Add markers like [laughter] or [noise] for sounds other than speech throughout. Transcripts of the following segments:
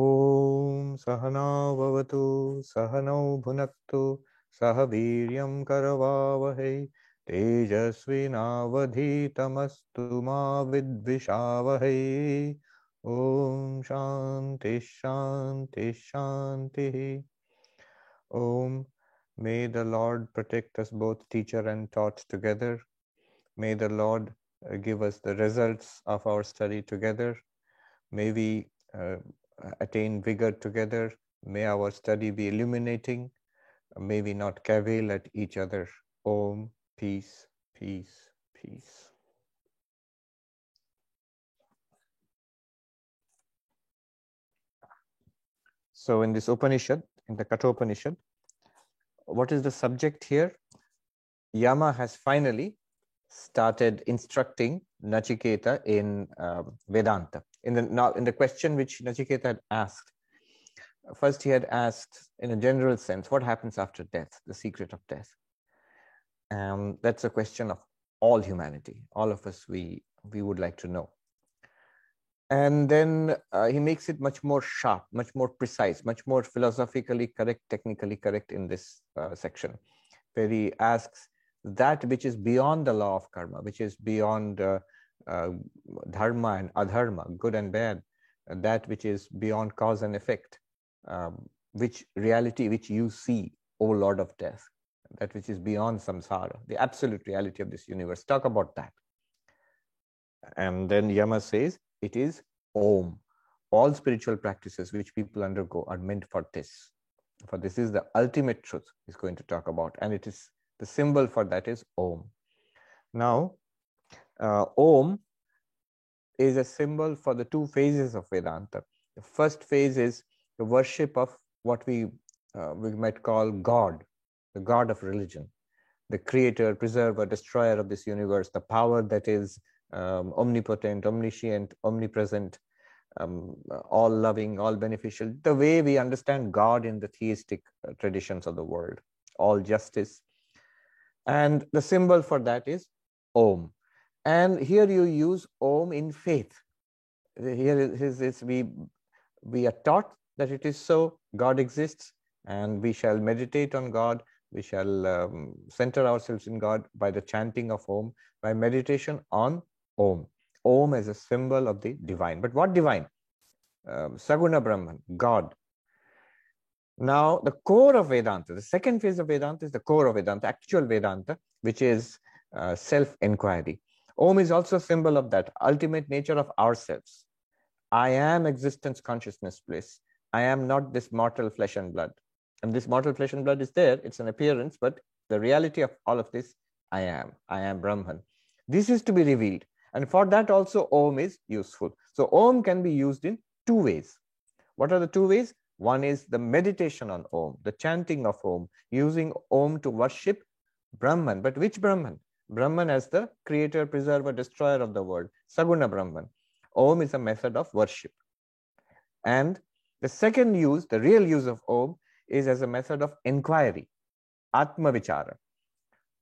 ॐ सहना भवतु सहनौ भुनक्तु सह वीर्यं करवावहै तेजस्विनावधीतमस्तु मा विद्विषावहै ॐ शान्तिः शान्तिः शान्तिः ॐ May the Lord protect us both teacher and taught together. May the Lord uh, give us the results of our study together. May we uh, attain vigor together. May our study be illuminating. May we not cavil at each other. Om, peace, peace, peace. So, in this Upanishad, in the Kathopanishad, what is the subject here? Yama has finally started instructing Nachiketa in um, Vedanta. In the, now, in the question which Nachiketa had asked, first he had asked, in a general sense, what happens after death, the secret of death. Um, that's a question of all humanity. All of us, we, we would like to know. And then uh, he makes it much more sharp, much more precise, much more philosophically correct, technically correct in this uh, section, where he asks that which is beyond the law of karma, which is beyond uh, uh dharma and adharma, good and bad, that which is beyond cause and effect, um, which reality which you see, O Lord of Death, that which is beyond samsara, the absolute reality of this universe. Talk about that. And then Yama says, it is Om. All spiritual practices which people undergo are meant for this. For this is the ultimate truth he's going to talk about. And it is the symbol for that is Om. Now, uh, Om is a symbol for the two phases of Vedanta. The first phase is the worship of what we uh, we might call God, the God of religion, the creator, preserver, destroyer of this universe, the power that is um, omnipotent, omniscient, omnipresent, um, all loving, all beneficial, the way we understand God in the theistic uh, traditions of the world, all justice. And the symbol for that is Om. And here you use Om in faith. Here is, is we, we are taught that it is so, God exists, and we shall meditate on God. We shall um, center ourselves in God by the chanting of Om, by meditation on Om. Om is a symbol of the divine. But what divine? Um, Saguna Brahman, God. Now, the core of Vedanta, the second phase of Vedanta is the core of Vedanta, actual Vedanta, which is uh, self inquiry. Om is also a symbol of that ultimate nature of ourselves. I am existence, consciousness, bliss. I am not this mortal flesh and blood. And this mortal flesh and blood is there, it's an appearance, but the reality of all of this, I am. I am Brahman. This is to be revealed. And for that also Om is useful. So Om can be used in two ways. What are the two ways? One is the meditation on Om, the chanting of Om, using Om to worship Brahman. But which Brahman? Brahman as the creator, preserver, destroyer of the world, Saguna Brahman. Om is a method of worship. And the second use, the real use of Om, is as a method of inquiry, Atma Vichara.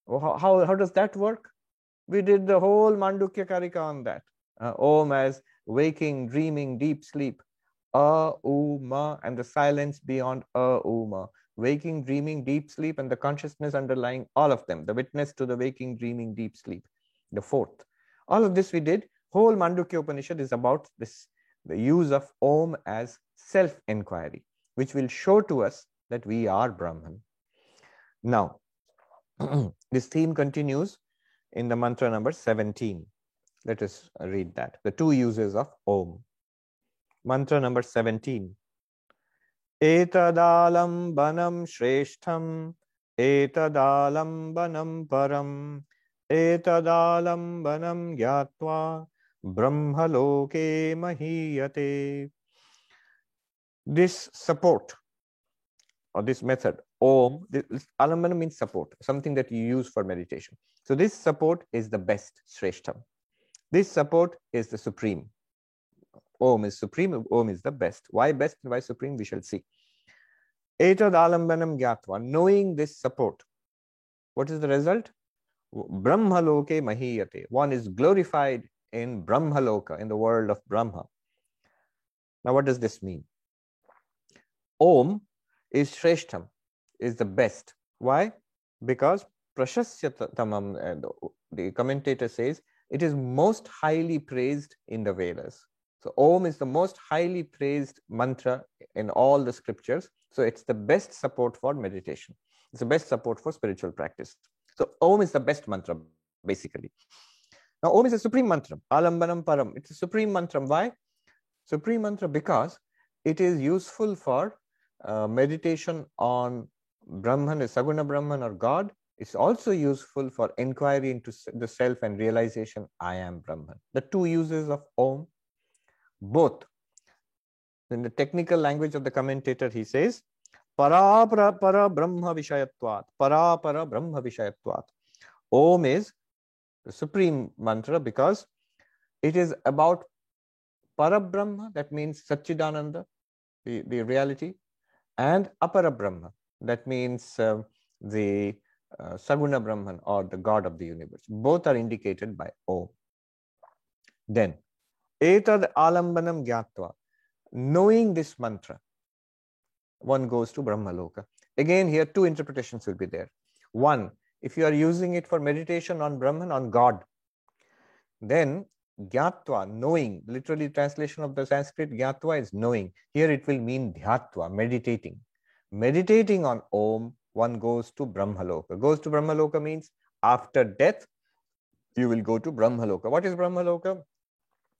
How, how, how does that work? We did the whole Mandukya Karika on that. Uh, Om as waking, dreaming, deep sleep. A, U, Ma, and the silence beyond A, U, Ma. Waking, dreaming, deep sleep, and the consciousness underlying all of them. The witness to the waking, dreaming, deep sleep. The fourth. All of this we did. Whole Mandukya Upanishad is about this, the use of Om as self-inquiry, which will show to us that we are Brahman. Now, [clears throat] this theme continues in the mantra number 17. Let us read that. The two uses of Om. Mantra number 17. Etadalambanam shreshtham, etadalambanam param, etadalambanam gyatva, brahmaloke mahiyate. This support or this method, Om, this, alambana means support, something that you use for meditation. So this support is the best, Shreshtham. This support is the supreme. Om is supreme, Om is the best. Why best and why supreme, we shall see. Etad alambanam gyatva, knowing this support. What is the result? Brahmaloke mahiyate. One is glorified in Brahmaloka, in the world of Brahma. Now, what does this mean? Om is Shreshtham, is the best. Why? Because Prashasyatamam, the commentator says, it is most highly praised in the Vedas. So Om is the most highly praised mantra in all the scriptures. So it's the best support for meditation. It's the best support for spiritual practice. So Om is the best mantra, basically. Now Om is a supreme mantra. Alambanam Param. It's a supreme mantra. Why? Supreme mantra because it is useful for uh, meditation on Brahman, Saguna Brahman or God. It's also useful for inquiry into the self and realization I am Brahman. The two uses of Om both. In the technical language of the commentator, he says, para para, para brahma vishayatvat, para para brahma vishayatvat. Om is the supreme mantra because it is about para brahma, that means Satchidananda, the, the reality, and apara brahma, that means uh, the uh, Saguna Brahman or the God of the universe. Both are indicated by Om. Then Etad alambanam gyatva. Knowing this mantra, one goes to Brahmaloka. Again, here two interpretations will be there. One, if you are using it for meditation on Brahman, on God, then gyatva, knowing, literally translation of the Sanskrit gyatva is knowing. Here it will mean dhyatva, meditating. Meditating on Om, one goes to Brahmaloka. Goes to Brahmaloka means after death, you will go to Brahmaloka. What is Brahmaloka?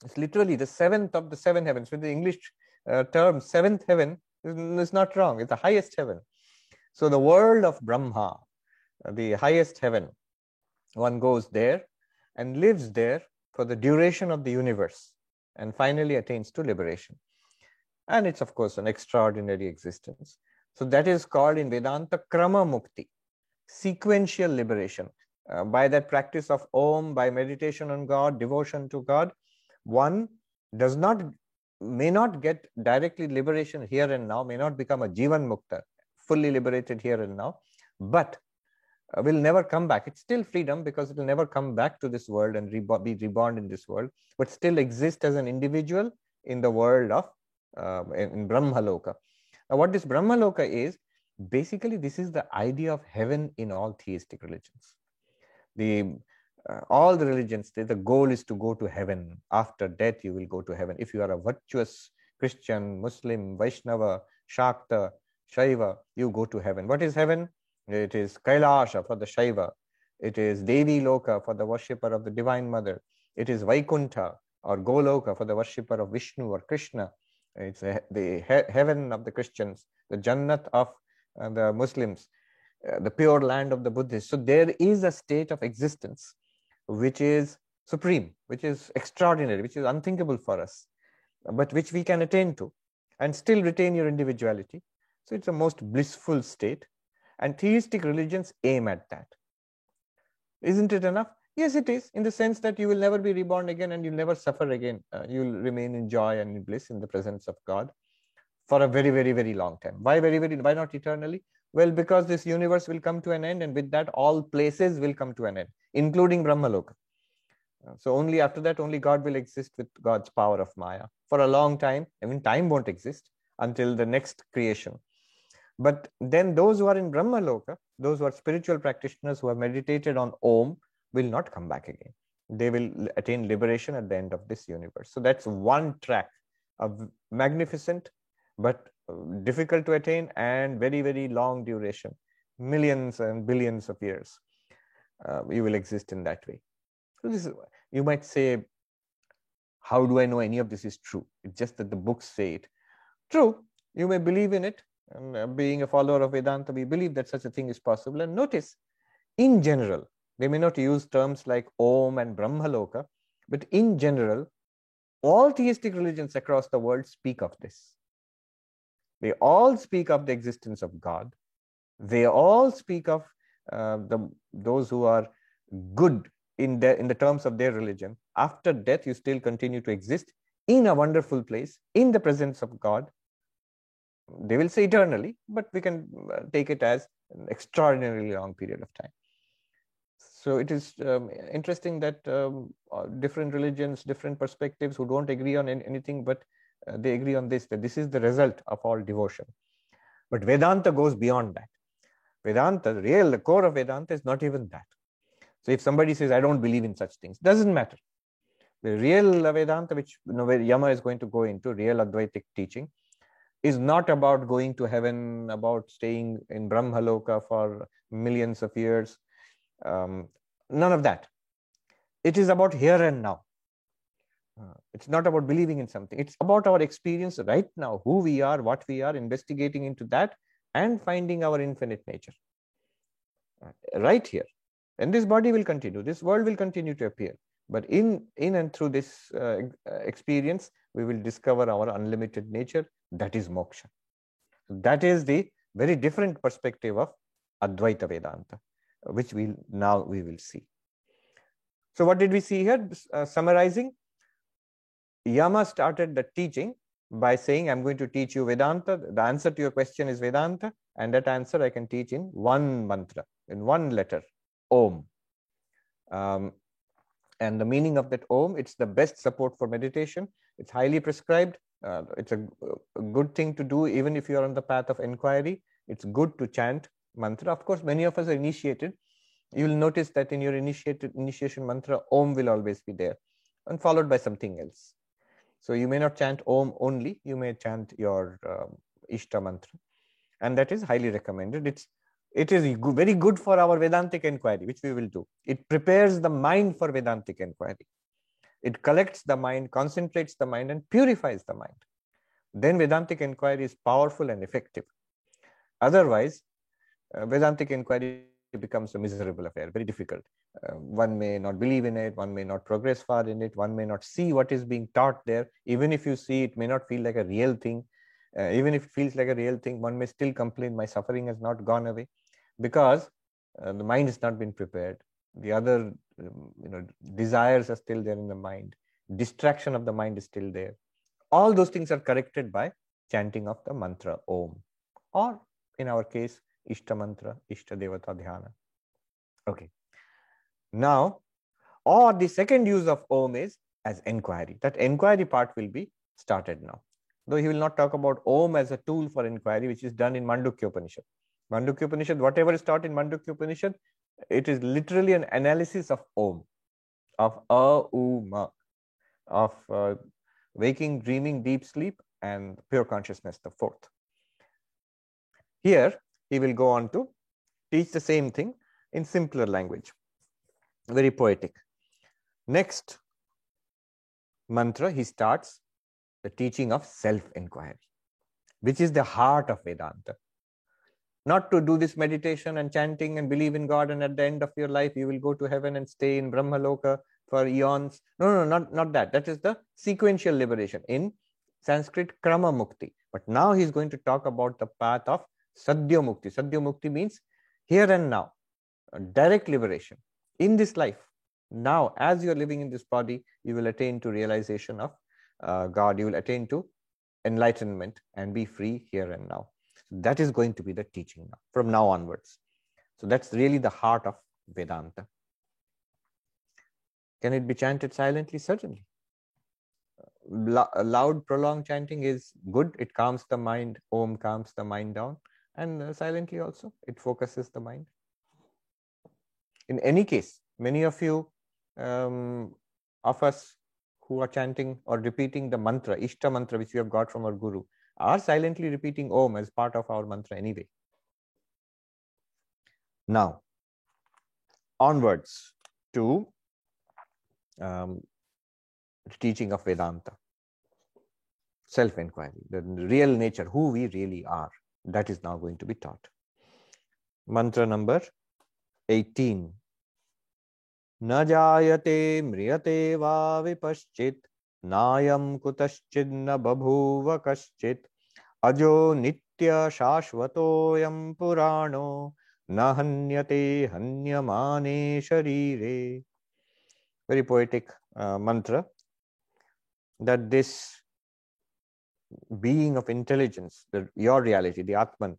It's literally the seventh of the seven heavens. With the English uh, term seventh heaven is, not wrong. It's the highest heaven. So the world of Brahma, uh, the highest heaven, one goes there and lives there for the duration of the universe and finally attains to liberation. And it's, of course, an extraordinary existence. So that is called in Vedanta Krama Mukti, sequential liberation. Uh, by that practice of Om, by meditation on God, devotion to God, one does not may not get directly liberation here and now may not become a jivan mukta fully liberated here and now but uh, will never come back. It's still freedom because it will never come back to this world and rebo- be reborn in this world but still exist as an individual in the world of uh, in, brahmaloka. Now what this brahmaloka is basically this is the idea of heaven in all theistic religions. The uh, all the religions, the goal is to go to heaven. After death, you will go to heaven. If you are a virtuous Christian, Muslim, Vaishnava, Shakta, Shaiva, you go to heaven. What is heaven? It is Kailasha for the Shaiva. It is Devi Loka for the worshipper of the Divine Mother. It is Vaikuntha or Goloka for the worshipper of Vishnu or Krishna. It's a, the he- heaven of the Christians, the Jannat of uh, the Muslims, uh, the pure land of the Buddhists. So there is a state of existence which is supreme, which is extraordinary, which is unthinkable for us, but which we can attain to and still retain your individuality. So it's a most blissful state. And theistic religions aim at that. Isn't it enough? Yes, it is, in the sense that you will never be reborn again and you'll never suffer again. Uh, you'll remain in joy and in bliss in the presence of God for a very, very, very long time. Why very, very, why not eternally? Well, because this universe will come to an end, and with that, all places will come to an end, including Brahmaloka. Uh, so only after that, only God will exist with God's power of Maya for a long time. I mean, time won't exist until the next creation. But then those who are in Brahmaloka, those who are spiritual practitioners who have meditated on Om, will not come back again. They will attain liberation at the end of this universe. So that's one track of magnificent but difficult to attain and very, very long duration, millions and billions of years. Uh, you will exist in that way. So this is, you might say, how do I know any of this is true? It's just that the books say it. True, you may believe in it. And uh, being a follower of Vedanta, we believe that such a thing is possible. And notice, in general, they may not use terms like Om and Brahmaloka, but in general, all theistic religions across the world speak of this. They all speak of the existence of God. They all speak of uh, the, those who are good in the, in the terms of their religion. After death, you still continue to exist in a wonderful place, in the presence of God. They will say eternally, but we can uh, take it as an extraordinarily long period of time. So it is um, interesting that um, uh, different religions, different perspectives who don't agree on anything, but uh, they agree on this that this is the result of all devotion But Vedanta goes beyond that. Vedanta, the real, the core of Vedanta is not even that. So if somebody says, I don't believe in such things, doesn't matter. The real Vedanta, which you know, Yama is going to go into, real Advaitic teaching, is not about going to heaven, about staying in Brahmaloka for millions of years. Um, none of that. It is about here and now. Uh, it's not about believing in something. It's about our experience right now, who we are, what we are, investigating into that, and finding our infinite nature. Uh, right here. And this body will continue. This world will continue to appear. But in, in and through this uh, uh experience, we will discover our unlimited nature. That is moksha. That is the very different perspective of Advaita Vedanta, which we now we will see. So what did we see here? Uh, summarizing, Yama started the teaching by saying, I'm going to teach you Vedanta. The answer to your question is Vedanta. And that answer I can teach in one mantra, in one letter, Om. Um, and the meaning of that Om, it's the best support for meditation. It's highly prescribed. Uh, it's a, a, good thing to do even if you're on the path of inquiry. It's good to chant mantra. Of course, many of us are initiated. You will notice that in your initiated initiation mantra, Om will always be there and followed by something else. So you may not chant Om only, you may chant your um, Ishta mantra. And that is highly recommended. It's it is very good for our Vedantic inquiry, which we will do. It prepares the mind for Vedantic inquiry. It collects the mind, concentrates the mind, and purifies the mind. Then Vedantic inquiry is powerful and effective. Otherwise, uh, Vedantic inquiry becomes a miserable affair, very difficult. Uh, one may not believe in it, one may not progress far in it, one may not see what is being taught there. Even if you see, it may not feel like a real thing. Uh, even if it feels like a real thing, one may still complain, my suffering has not gone away because uh, the mind has not been prepared. The other, um, you know, desires are still there in the mind. Distraction of the mind is still there. All those things are corrected by chanting of the mantra Om, or in our case, Ishta mantra, Ishta Devata Dhyana. Okay. Now, or the second use of Om is as inquiry. That inquiry part will be started now. Though he will not talk about Om as a tool for inquiry, which is done in Mandukya Upanishad. Mandukya Upanishad, whatever is taught in Mandukya Upanishad, it is literally an analysis of Om, of A, U, Ma, of uh, waking, dreaming, deep sleep, and pure consciousness, the fourth. Here, he will go on to teach the same thing in simpler language. Very poetic. Next mantra, he starts the teaching of self inquiry, which is the heart of Vedanta. Not to do this meditation and chanting and believe in God, and at the end of your life, you will go to heaven and stay in Brahmaloka for eons. No, no, not, not that. That is the sequential liberation. In Sanskrit, Krama Mukti. But now he's going to talk about the path of Sadhya Mukti. Sadhya Mukti means here and now, direct liberation in this life. Now, as you're living in this body, you will attain to realization of uh, God. You will attain to enlightenment and be free here and now. That is going to be the teaching now, from now onwards. So that's really the heart of Vedanta. Can it be chanted silently? Certainly. loud, prolonged chanting is good. It calms the mind. Om calms the mind down and uh, silently also. It focuses the mind. In any case many of you um, of us who are chanting or repeating the mantra ishta mantra which we have got from our guru are silently repeating om as part of our mantra anyway. Now onwards to um, teaching of vedanta. Self inquiry the real nature who we really are that is now going to be taught. Mantra number 18. न जायते म्रियते वा विपश्चित् नायं कुतश्चिन्न बभूव कश्चित् अजो नित्य शाश्वतोऽयं पुराणो न हन्यते हन्यमाने शरीरे very poetic uh, mantra that this being of intelligence, the, your reality, the Atman.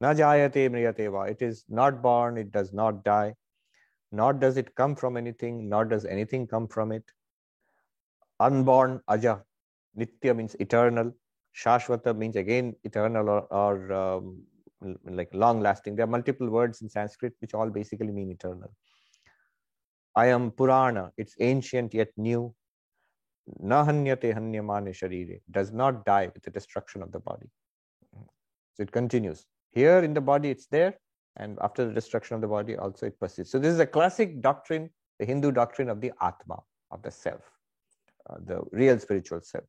Na jayate mriyate va. It is not born, it does not die, nor does it come from anything, nor does anything come from it. Unborn, aja. Nitya means eternal. Shashvata means again eternal or, or um, like long lasting. There are multiple words in Sanskrit which all basically mean eternal. I am Purana, it's ancient yet new. Nahanyate hanyamane sharire, does not die with the destruction of the body. So it continues. Here in the body, it's there, and after the destruction of the body, also it persists. So this is a classic doctrine, the Hindu doctrine of the Atma, of the self, uh, the real spiritual self.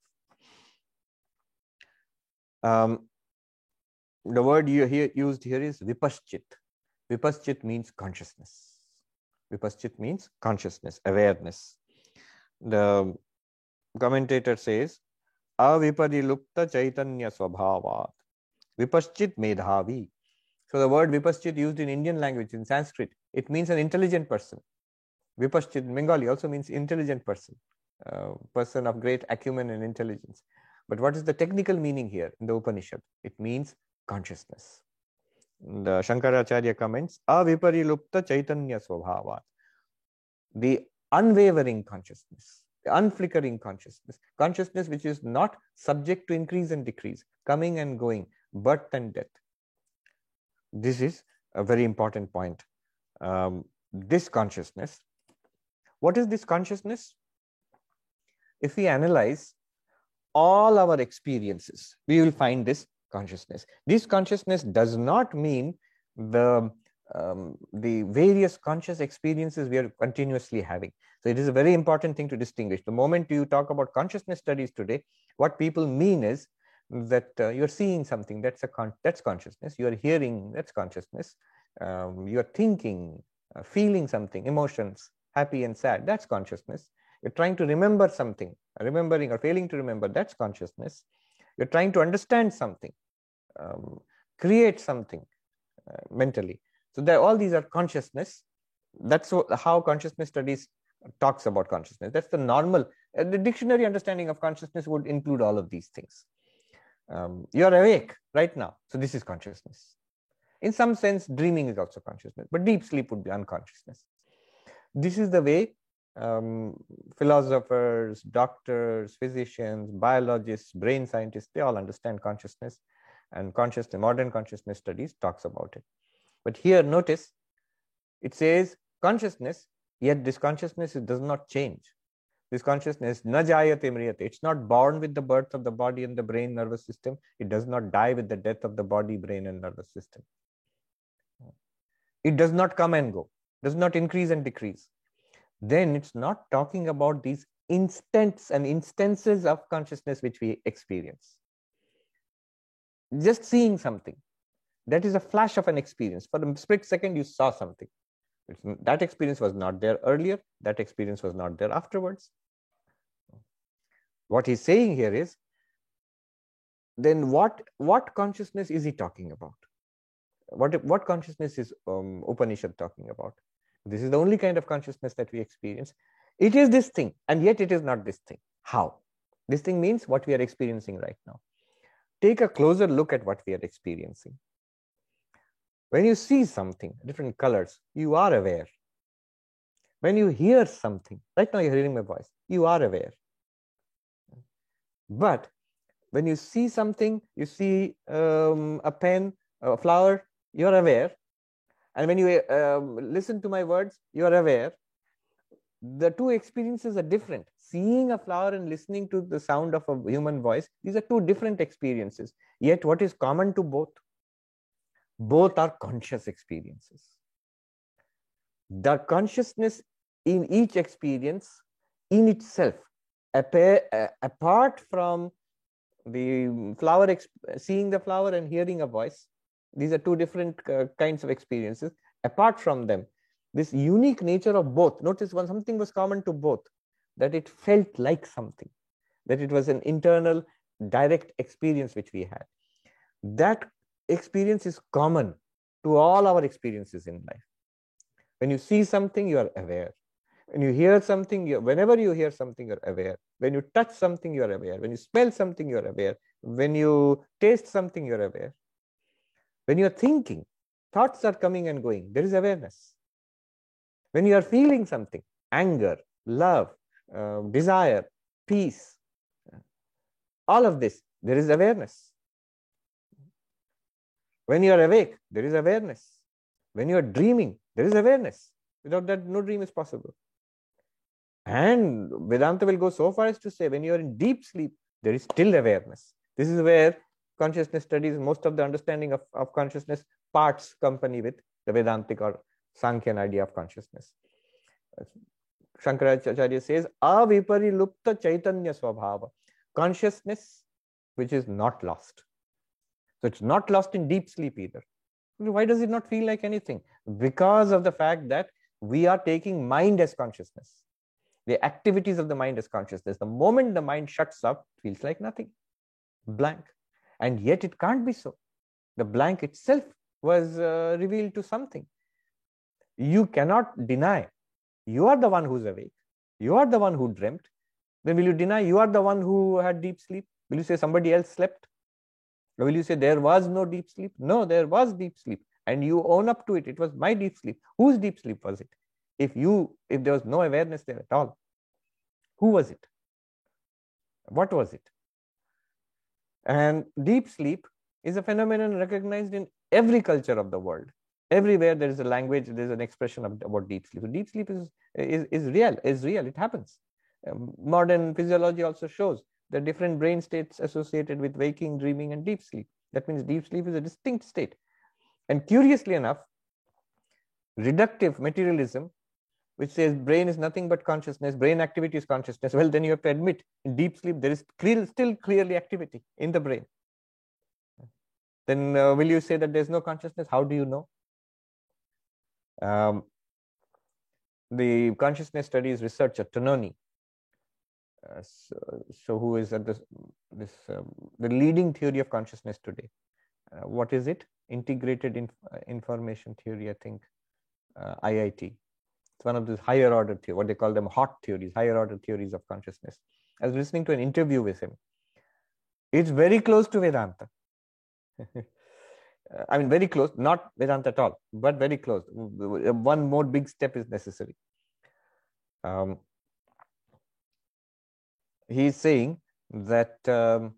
Um, the word you here used here is vipaschit. Vipaschit means consciousness. Vipaschit means consciousness, awareness. The commentator says, aviparilupta chaitanya swabhavat. Vipaschit medhavi. So the word vipaschit used in Indian language, in Sanskrit, it means an intelligent person. Vipaschit in Bengali also means intelligent person, uh, person of great acumen and intelligence. But what is the technical meaning here in the Upanishad? It means consciousness. The Shankaracharya comments, aviparilupta chaitanya swabhavat. The unwavering consciousness, unflickering consciousness, consciousness which is not subject to increase and decrease, coming and going, birth and death. This is a very important point. Um, this consciousness, what is this consciousness? If we analyze all our experiences, we will find this consciousness. This consciousness does not mean the um, the various conscious experiences we are continuously having. So it is a very important thing to distinguish. The moment you talk about consciousness studies today, what people mean is that uh, you're seeing something that's a con- that's consciousness. You are hearing that's consciousness. Um, you're thinking uh, feeling something emotions happy and sad that's consciousness. You're trying to remember something remembering or failing to remember that's consciousness. You're trying to understand something um, create something uh, mentally so there all these are consciousness that's how consciousness studies talks about consciousness that's the normal uh, the dictionary understanding of consciousness would include all of these things um, you are awake right now. So this is consciousness. In some sense, dreaming is also consciousness, but deep sleep would be unconsciousness. This is the way um, philosophers, doctors, physicians, biologists, brain scientists, they all understand consciousness and consciousness, modern consciousness studies talks about it. But here, notice, it says consciousness, yet this consciousness does not change. This consciousness, na jayate mriyate. It's not born with the birth of the body and the brain nervous system. It does not die with the death of the body, brain, and nervous system. It does not come and go, does not increase and decrease. Then it's not talking about these instants and instances of consciousness which we experience. Just seeing something. That is a flash of an experience. For a split second, you saw something. It's, that experience was not there earlier. That experience was not there afterwards. What he's saying here is, then what, what consciousness is he talking about? What, what consciousness is um, Upanishad talking about? This is the only kind of consciousness that we experience. It is this thing, and yet it is not this thing. How? This thing means what we are experiencing right now. Take a closer look at what we are experiencing. When you see something, different colors, you are aware. When you hear something, right now you're hearing my voice, you are aware. But when you see something, you see um, a pen, a flower, you're aware. And when you um, listen to my words, you're aware. The two experiences are different. Seeing a flower and listening to the sound of a human voice, these are two different experiences. Yet, what is common to both? Both are conscious experiences. The consciousness in each experience, in itself, uh, apart from the flower, seeing the flower and hearing a voice, these are two different uh, kinds of experiences. Apart from them, this unique nature of both, notice when something was common to both, that it felt like something, that it was an internal direct experience which we had. That experience is common to all our experiences in life. When you see something, you are aware. When you hear something, you, whenever you hear something, you're aware. When you touch something, you're aware. When you smell something, you're aware. When you taste something, you're aware. When you're thinking, thoughts are coming and going. There is awareness. When you are feeling something, anger, love, uh, desire, peace, all of this, there is awareness. When you are awake, there is awareness. When you are dreaming, there is awareness. Without that, no dream is possible. And Vedanta will go so far as to say when you are in deep sleep, there is still awareness. This is where consciousness studies, most of the understanding of, of consciousness parts company with the Vedantic or Sankhyan idea of consciousness. Shankaracharya says, Aviparilupta Chaitanya Swabhava. Consciousness which is not lost. So it's not lost in deep sleep either. Why does it not feel like anything? Because of the fact that we are taking mind as consciousness. The activities of the mind as consciousness. The moment the mind shuts up, feels like nothing, blank. And yet it can't be so. The blank itself was uh, revealed to something. You cannot deny you are the one who's awake. You are the one who dreamt. Then will you deny you are the one who had deep sleep? Will you say somebody else slept? Will you say there was no deep sleep? No, there was deep sleep. And you own up to it. It was my deep sleep. Whose deep sleep was it? If you, if there was no awareness there at all, who was it? What was it? And deep sleep is a phenomenon recognized in every culture of the world everywhere there is a language there's an expression of, about deep sleep so deep sleep is is, is real is real it happens um, modern physiology also shows the different brain states associated with waking dreaming and deep sleep. That means deep sleep is a distinct state. And curiously enough reductive materialism which says brain is nothing but consciousness brain activity is consciousness. Well then you have to admit in deep sleep there is still clearly activity in the brain. Then uh, will you say that there's no consciousness? How do you know? Um, the consciousness studies researcher Tononi, uh, so, so, who is at this, this um, the leading theory of consciousness today. Uh, what is it? Integrated in, uh, information theory, I think, uh, IIT. It's one of these higher order theories, what they call them hot theories, higher order theories of consciousness. I was listening to an interview with him. It's very close to Vedanta. [laughs] I mean, very close, not Vedanta at all, but very close. One more big step is necessary. Um, he's saying that um,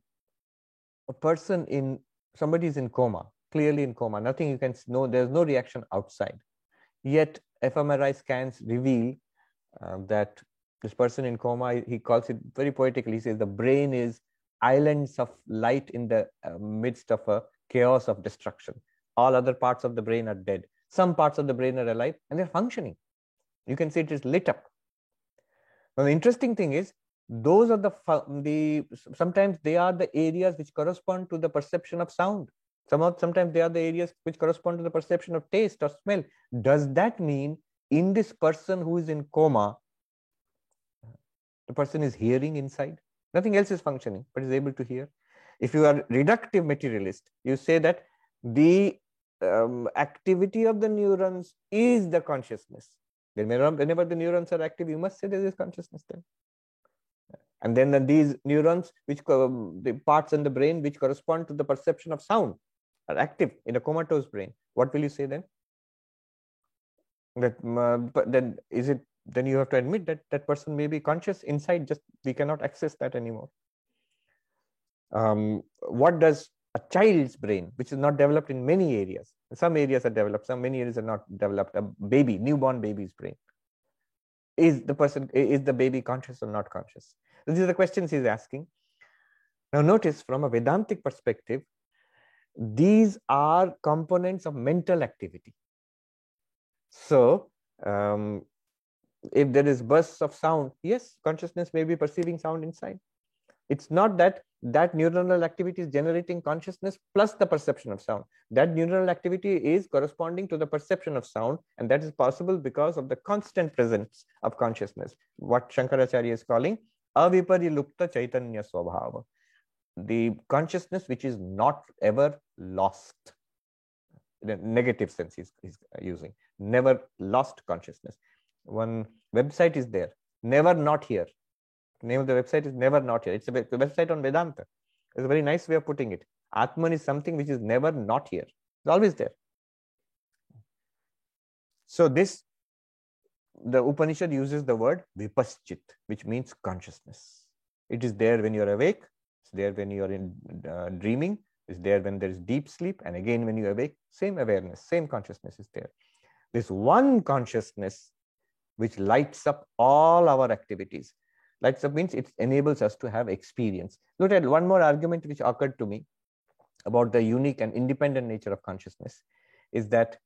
a person in somebody is in coma, clearly in coma, nothing you can know, there's no reaction outside. Yet, fMRI scans reveal uh, that this person in coma, he calls it very poetically, he says the brain is islands of light in the uh, midst of a chaos of destruction. All other parts of the brain are dead. Some parts of the brain are alive and they're functioning. You can see it is lit up. Now, the interesting thing is, those are the, the sometimes they are the areas which correspond to the perception of sound. Some, sometimes they are the areas which correspond to the perception of taste or smell. Does that mean in this person who is in coma, the person is hearing inside? Nothing else is functioning, but is able to hear. If you are reductive materialist, you say that the um, activity of the neurons is the consciousness. Then whenever the neurons are active, you must say there is consciousness then. And then the, these neurons, which the parts in the brain which correspond to the perception of sound, are active in a comatose brain. What will you say then? That uh, but then is it? Then you have to admit that that person may be conscious inside. Just we cannot access that anymore um, what does a child's brain, which is not developed in many areas, some areas are developed, some many areas are not developed, a baby, newborn baby's brain, is the person, is the baby conscious or not conscious? These are the questions he's asking. Now notice from a Vedantic perspective, these are components of mental activity. So um, if there is bursts of sound, yes, consciousness may be perceiving sound inside. It's not that that neuronal activity is generating consciousness plus the perception of sound. That neuronal activity is corresponding to the perception of sound, and that is possible because of the constant presence of consciousness, what Shankaracharya is calling aviparilupta chaitanya swabhava, the consciousness which is not ever lost. The negative sense he's, he's using, never lost consciousness. One website is there, never not here name of the website is never not here. It's a website on Vedanta. It's a very nice way of putting it. Atman is something which is never not here. It's always there. So this, the Upanishad uses the word vipaschit, which means consciousness. It is there when you're awake. It's there when you are in uh, dreaming. It's there when there is deep sleep. And again, when you awake, same awareness, same consciousness is there. This one consciousness which lights up all our activities. Lights up means it enables us to have experience. Look at one more argument which occurred to me about the unique and independent nature of consciousness is that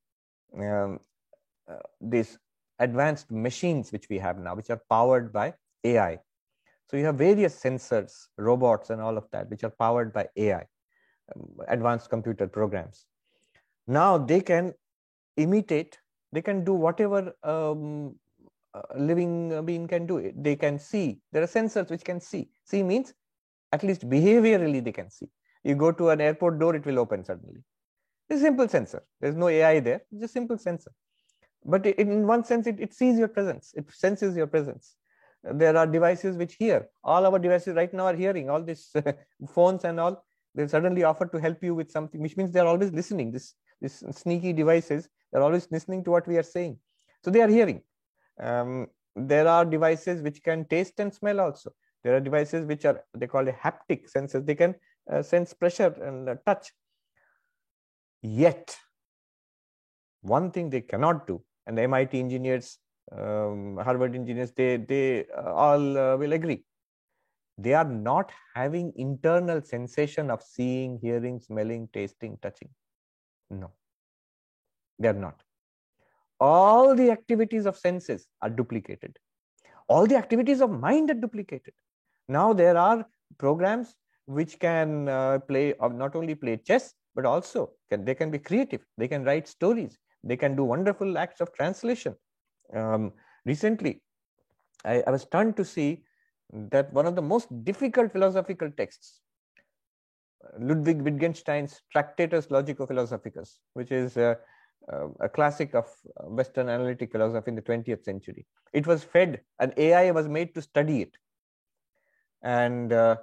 um, uh, these advanced machines which we have now, which are powered by AI. So you have various sensors, robots, and all of that, which are powered by AI, um, advanced computer programs. Now they can imitate, they can do whatever um, living being can do. They can see. There are sensors which can see. See means at least behaviorally they can see. You go to an airport door, it will open suddenly. It's a simple sensor. There's no AI there. It's a simple sensor. But in one sense, it, it sees your presence. It senses your presence. There are devices which hear. All our devices right now are hearing. All these [laughs] phones and all, they suddenly offer to help you with something, which means they're always listening. This, this sneaky devices, they're always listening to what we are saying. So they are hearing. Um, there are devices which can taste and smell also. There are devices which are, they call it haptic senses. They can uh, sense pressure and uh, touch. Yet, one thing they cannot do, and the MIT engineers, um, Harvard engineers, they, they uh, all uh, will agree. They are not having internal sensation of seeing, hearing, smelling, tasting, touching. No, they are not. All the activities of senses are duplicated. All the activities of mind are duplicated. Now there are programs which can uh, play uh, not only play chess but also can, they can be creative they can write stories they can do wonderful acts of translation. Um, recently I, I was stunned to see that one of the most difficult philosophical texts ludwig wittgenstein's tractatus logico philosophicus which is uh, uh, a classic of western analytic philosophy in the 20th century. It was fed an ai was made to study it. And uh,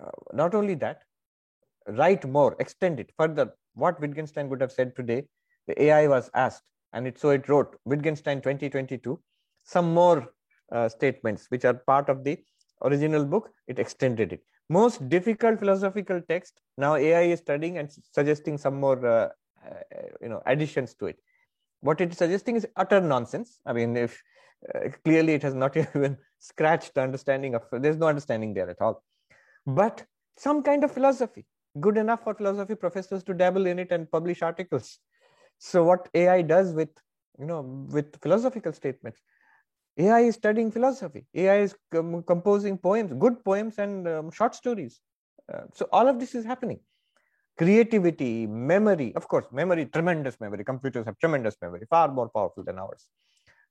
uh, not only that, write more, extend it further. What Wittgenstein would have said today, the AI was asked, and it so it wrote Wittgenstein 2022, some more uh, statements which are part of the original book. It extended it. Most difficult philosophical text now AI is studying and suggesting some more, uh, uh, you know, additions to it. What it is suggesting is utter nonsense. I mean, if uh, clearly it has not [laughs] even scratched the understanding of. There's no understanding there at all but some kind of philosophy good enough for philosophy professors to dabble in it and publish articles so what ai does with you know with philosophical statements? Ai is studying philosophy. Ai is com composing poems good poems and um, short stories. Uh, so all of this is happening. Creativity memory of course memory tremendous memory. Computers have tremendous memory far more powerful than ours.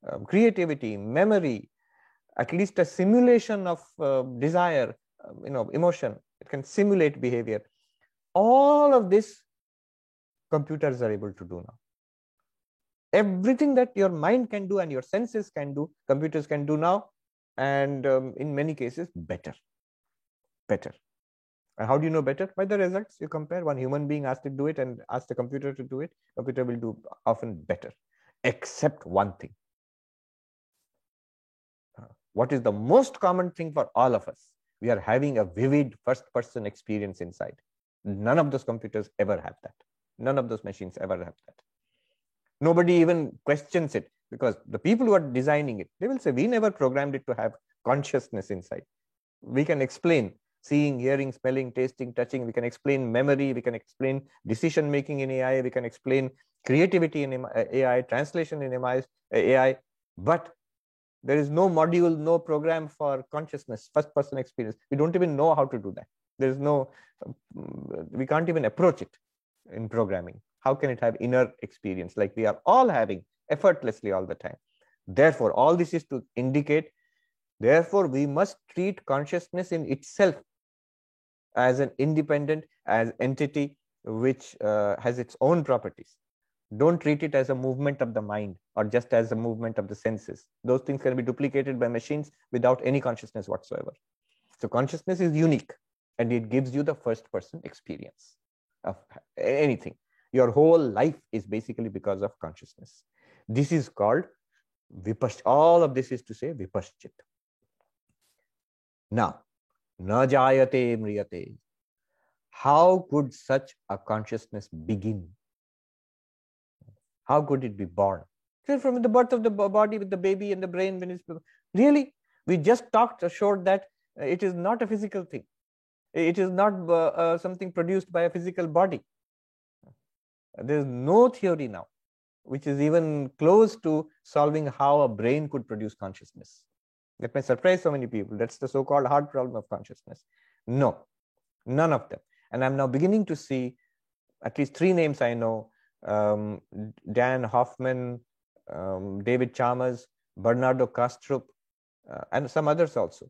Um, creativity memory at least a simulation of uh, desire um, you know, emotion. It can simulate behavior. All of this computers are able to do now. Everything that your mind can do and your senses can do, computers can do now, and um, in many cases, better. Better. And how do you know better? By the results. You compare one human being asked to do it and ask the computer to do it. Computer will do often better, except one thing. Uh, what is the most common thing for all of us? we are having a vivid first person experience inside. None of those computers ever have that. None of those machines ever have that. Nobody even questions it because the people who are designing it, they will say, we never programmed it to have consciousness inside. We can explain seeing, hearing, smelling, tasting, touching. We can explain memory. We can explain decision making in AI. We can explain creativity in AI, translation in AI. But there is no module, no program for consciousness, first person experience. We don't even know how to do that. There is no, mm, we can't even approach it in programming. How can it have inner experience like we are all having effortlessly all the time? Therefore, all this is to indicate, therefore, we must treat consciousness in itself as an independent, as entity which uh, has its own properties don't treat it as a movement of the mind or just as a movement of the senses. Those things can be duplicated by machines without any consciousness whatsoever. So consciousness is unique and it gives you the first person experience of anything. Your whole life is basically because of consciousness. This is called vipash. All of this is to say vipaschit. Now, Na jayate mriyate. How could such a consciousness begin? How could it be born? From the birth of the body with the baby and the brain when it's really we just talked short that it is not a physical thing. It is not uh, uh, something produced by a physical body. There is no theory now which is even close to solving how a brain could produce consciousness. That may surprise so many people. That's the so called hard problem of consciousness. No, none of them. And I'm now beginning to see at least three names I know um, Don Hoffman, um, David Chalmers, Bernardo Kastrup, uh, and some others also,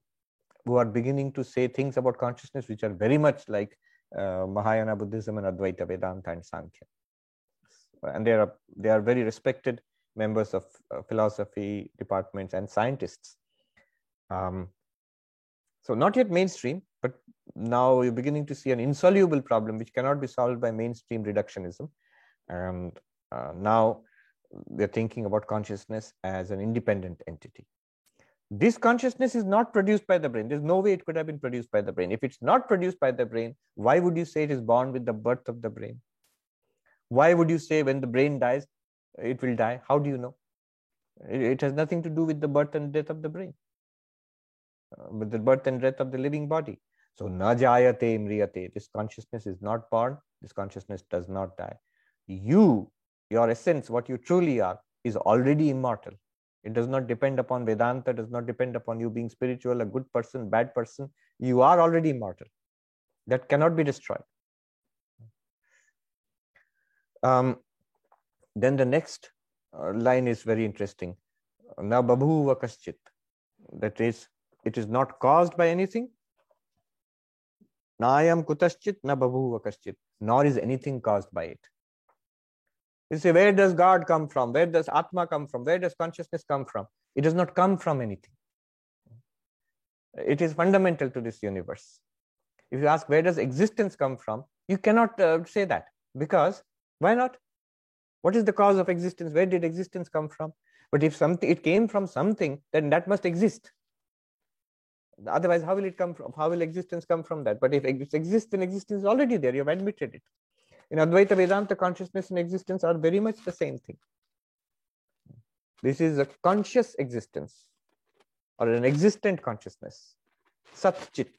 who are beginning to say things about consciousness which are very much like uh, Mahayana Buddhism and Advaita Vedanta and Sankhya and they are they are very respected members of uh, philosophy departments and scientists. Um, so not yet mainstream, but now you're beginning to see an insoluble problem which cannot be solved by mainstream reductionism. And uh, now they're thinking about consciousness as an independent entity. This consciousness is not produced by the brain. There's no way it could have been produced by the brain. If it's not produced by the brain, why would you say it is born with the birth of the brain? Why would you say when the brain dies, it will die? How do you know? It, has nothing to do with the birth and death of the brain, uh, with the birth and death of the living body. So, na jayate mriyate. This consciousness is not born. This consciousness does not die. You, your essence, what you truly are, is already immortal. It does not depend upon Vedanta, does not depend upon you being spiritual, a good person, bad person. You are already immortal. That cannot be destroyed. Um, then the next uh, line is very interesting. Now, babhuva kaschit. That is, it is not caused by anything. Nayam kutaschit na babhuva kaschit. Nor is anything caused by it. You say, where does God come from? Where does Atma come from? Where does consciousness come from? It does not come from anything. It is fundamental to this universe. If you ask, where does existence come from? You cannot uh, say that because why not? What is the cause of existence? Where did existence come from? But if something it came from something, then that must exist. Otherwise, how will it come from? How will existence come from that? But if it exists, then existence is already there. You've admitted it. In Advaita Vedanta, consciousness and existence are very much the same thing. This is a conscious existence or an existent consciousness, Sat Chit.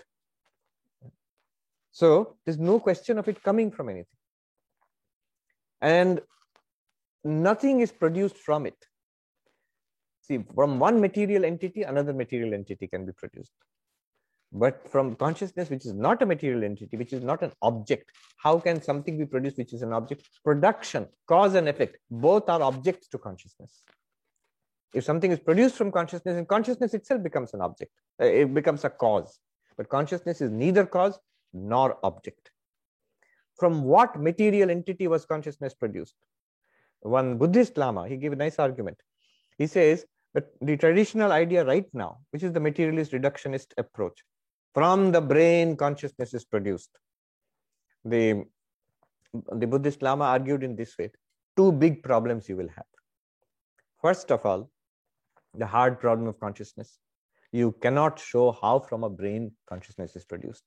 So there's no question of it coming from anything and nothing is produced from it. See, from one material entity, another material entity can be produced. But from consciousness, which is not a material entity, which is not an object, how can something be produced which is an object? Production, cause and effect, both are objects to consciousness. If something is produced from consciousness, and consciousness itself becomes an object, uh, it becomes a cause. But consciousness is neither cause nor object from what material entity was consciousness produced? One Buddhist Lama, he gave a nice argument. He says that the traditional idea right now, which is the materialist reductionist approach, from the brain consciousness is produced. The, the Buddhist Lama argued in this way two big problems you will have. First of all, the hard problem of consciousness. You cannot show how from a brain consciousness is produced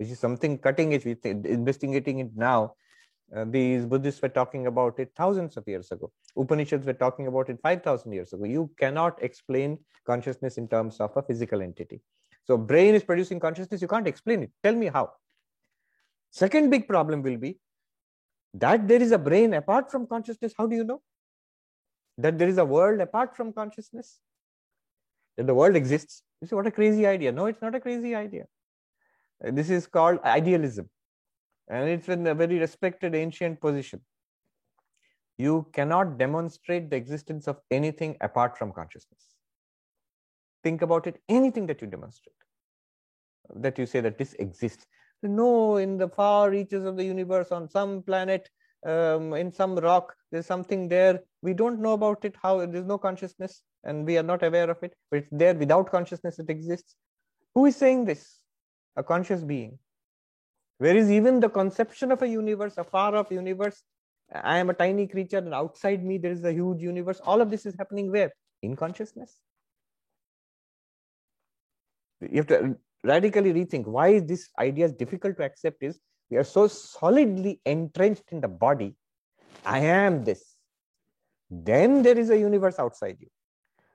which is something cutting edge. Investigating it now. Uh, these Buddhists were talking about it thousands of years ago. Upanishads were talking about it 5,000 years ago. You cannot explain consciousness in terms of a physical entity. So, brain is producing consciousness. You can't explain it. Tell me how. Second big problem will be that there is a brain apart from consciousness. How do you know? That there is a world apart from consciousness? That the world exists. You say, what a crazy idea. No, it's not a crazy idea. Uh, this is called idealism. And it's in a very respected ancient position. You cannot demonstrate the existence of anything apart from consciousness. Think about it, anything that you demonstrate, that you say that this exists. No, in the far reaches of the universe, on some planet, um, in some rock, there's something there. We don't know about it, how there's no consciousness, and we are not aware of it, but it's there without consciousness, it exists. Who is saying this? a conscious being. Where is even the conception of a universe, a far off universe? I am a tiny creature, and outside me there is a huge universe. All of this is happening where? In consciousness. You have to radically rethink why this idea is difficult to accept is we are so solidly entrenched in the body. I am this. Then there is a universe outside you.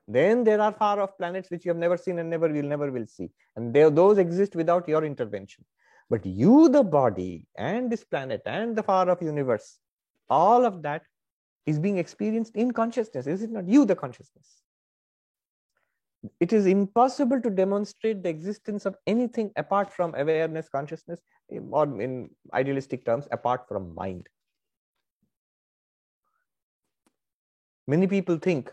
Then there are far off planets which you have never seen and never will never will see. And they, those exist without your intervention. But you, the body, and this planet, and the far off universe, all of that is being experienced in consciousness. Is it not you, the consciousness? It is impossible to demonstrate the existence of anything apart from awareness, consciousness, or in idealistic terms, apart from mind. Many people think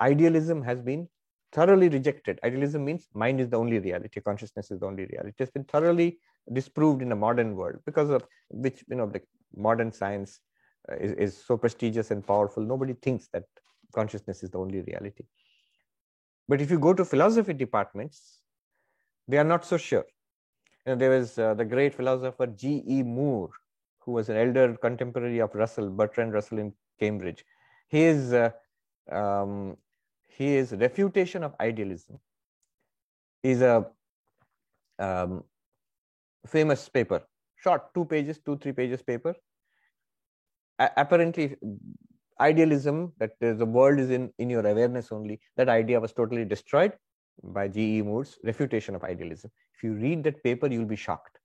idealism has been thoroughly rejected. Idealism means mind is the only reality, consciousness is the only reality. It has been thoroughly disproved in the modern world because of which, you know, the modern science uh, is, is so prestigious and powerful. Nobody thinks that consciousness is the only reality. But if you go to philosophy departments, they are not so sure. You know, there was uh, the great philosopher G.E. Moore, who was an elder contemporary of Russell, Bertrand Russell in Cambridge. His, uh, um, his refutation of idealism is a um, famous paper, short, two pages, two, three pages paper. A apparently, idealism that the world is in, in your awareness only, that idea was totally destroyed by G.E. Moore's refutation of idealism. If you read that paper, you'll be shocked.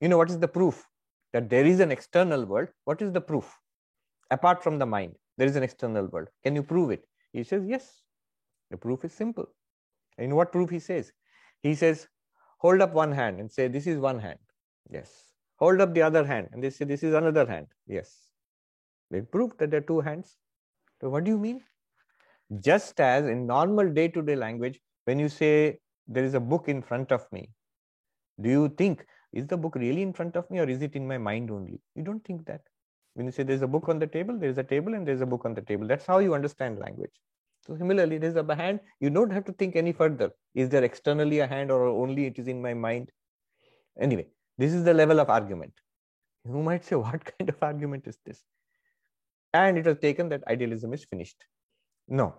You know, what is the proof that there is an external world? What is the proof? Apart from the mind, there is an external world. Can you prove it? He says, yes. The proof is simple. And what proof he says? He says, hold up one hand and say, this is one hand. Yes. Hold up the other hand and they say, this is another hand. Yes. They proved that there are two hands. So what do you mean? Just as in normal day-to-day language, when you say there is a book in front of me, do you think, is the book really in front of me or is it in my mind only? You don't think that. When you say there's a book on the table, there's a table and there's a book on the table. That's how you understand language. So similarly, there's a hand. You don't have to think any further. Is there externally a hand or only it is in my mind? Anyway, this is the level of argument. You might say, [laughs] what kind of argument is this? And it was taken that idealism is finished. No,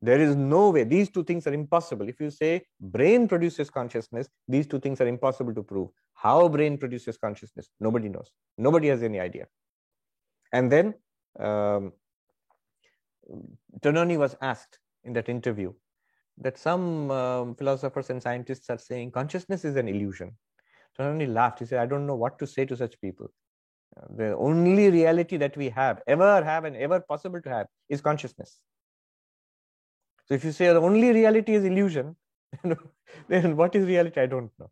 there is no way. These two things are impossible. If you say brain produces consciousness, these two things are impossible to prove. How brain produces consciousness, nobody knows. Nobody has any idea. And then um, Tononi was asked in that interview that some um, philosophers and scientists are saying consciousness is an illusion. Tononi laughed. He said, I don't know what to say to such people the only reality that we have ever have and ever possible to have is consciousness. So if you say the only reality is illusion [laughs] then what is reality? I don't know.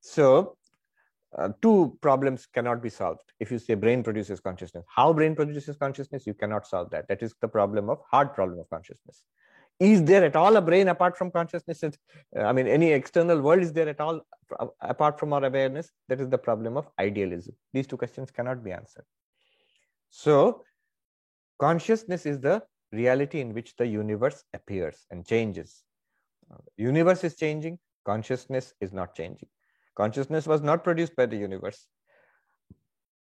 So uh, two problems cannot be solved. If you say brain produces consciousness how brain produces consciousness? You cannot solve that. That is the problem of hard problem of consciousness is there at all a brain apart from consciousness? Uh, I mean any external world is there at all uh, apart from our awareness? That is the problem of idealism. These two questions cannot be answered. So consciousness is the reality in which the universe appears and changes. Uh, universe is changing consciousness is not changing. Consciousness was not produced by the universe.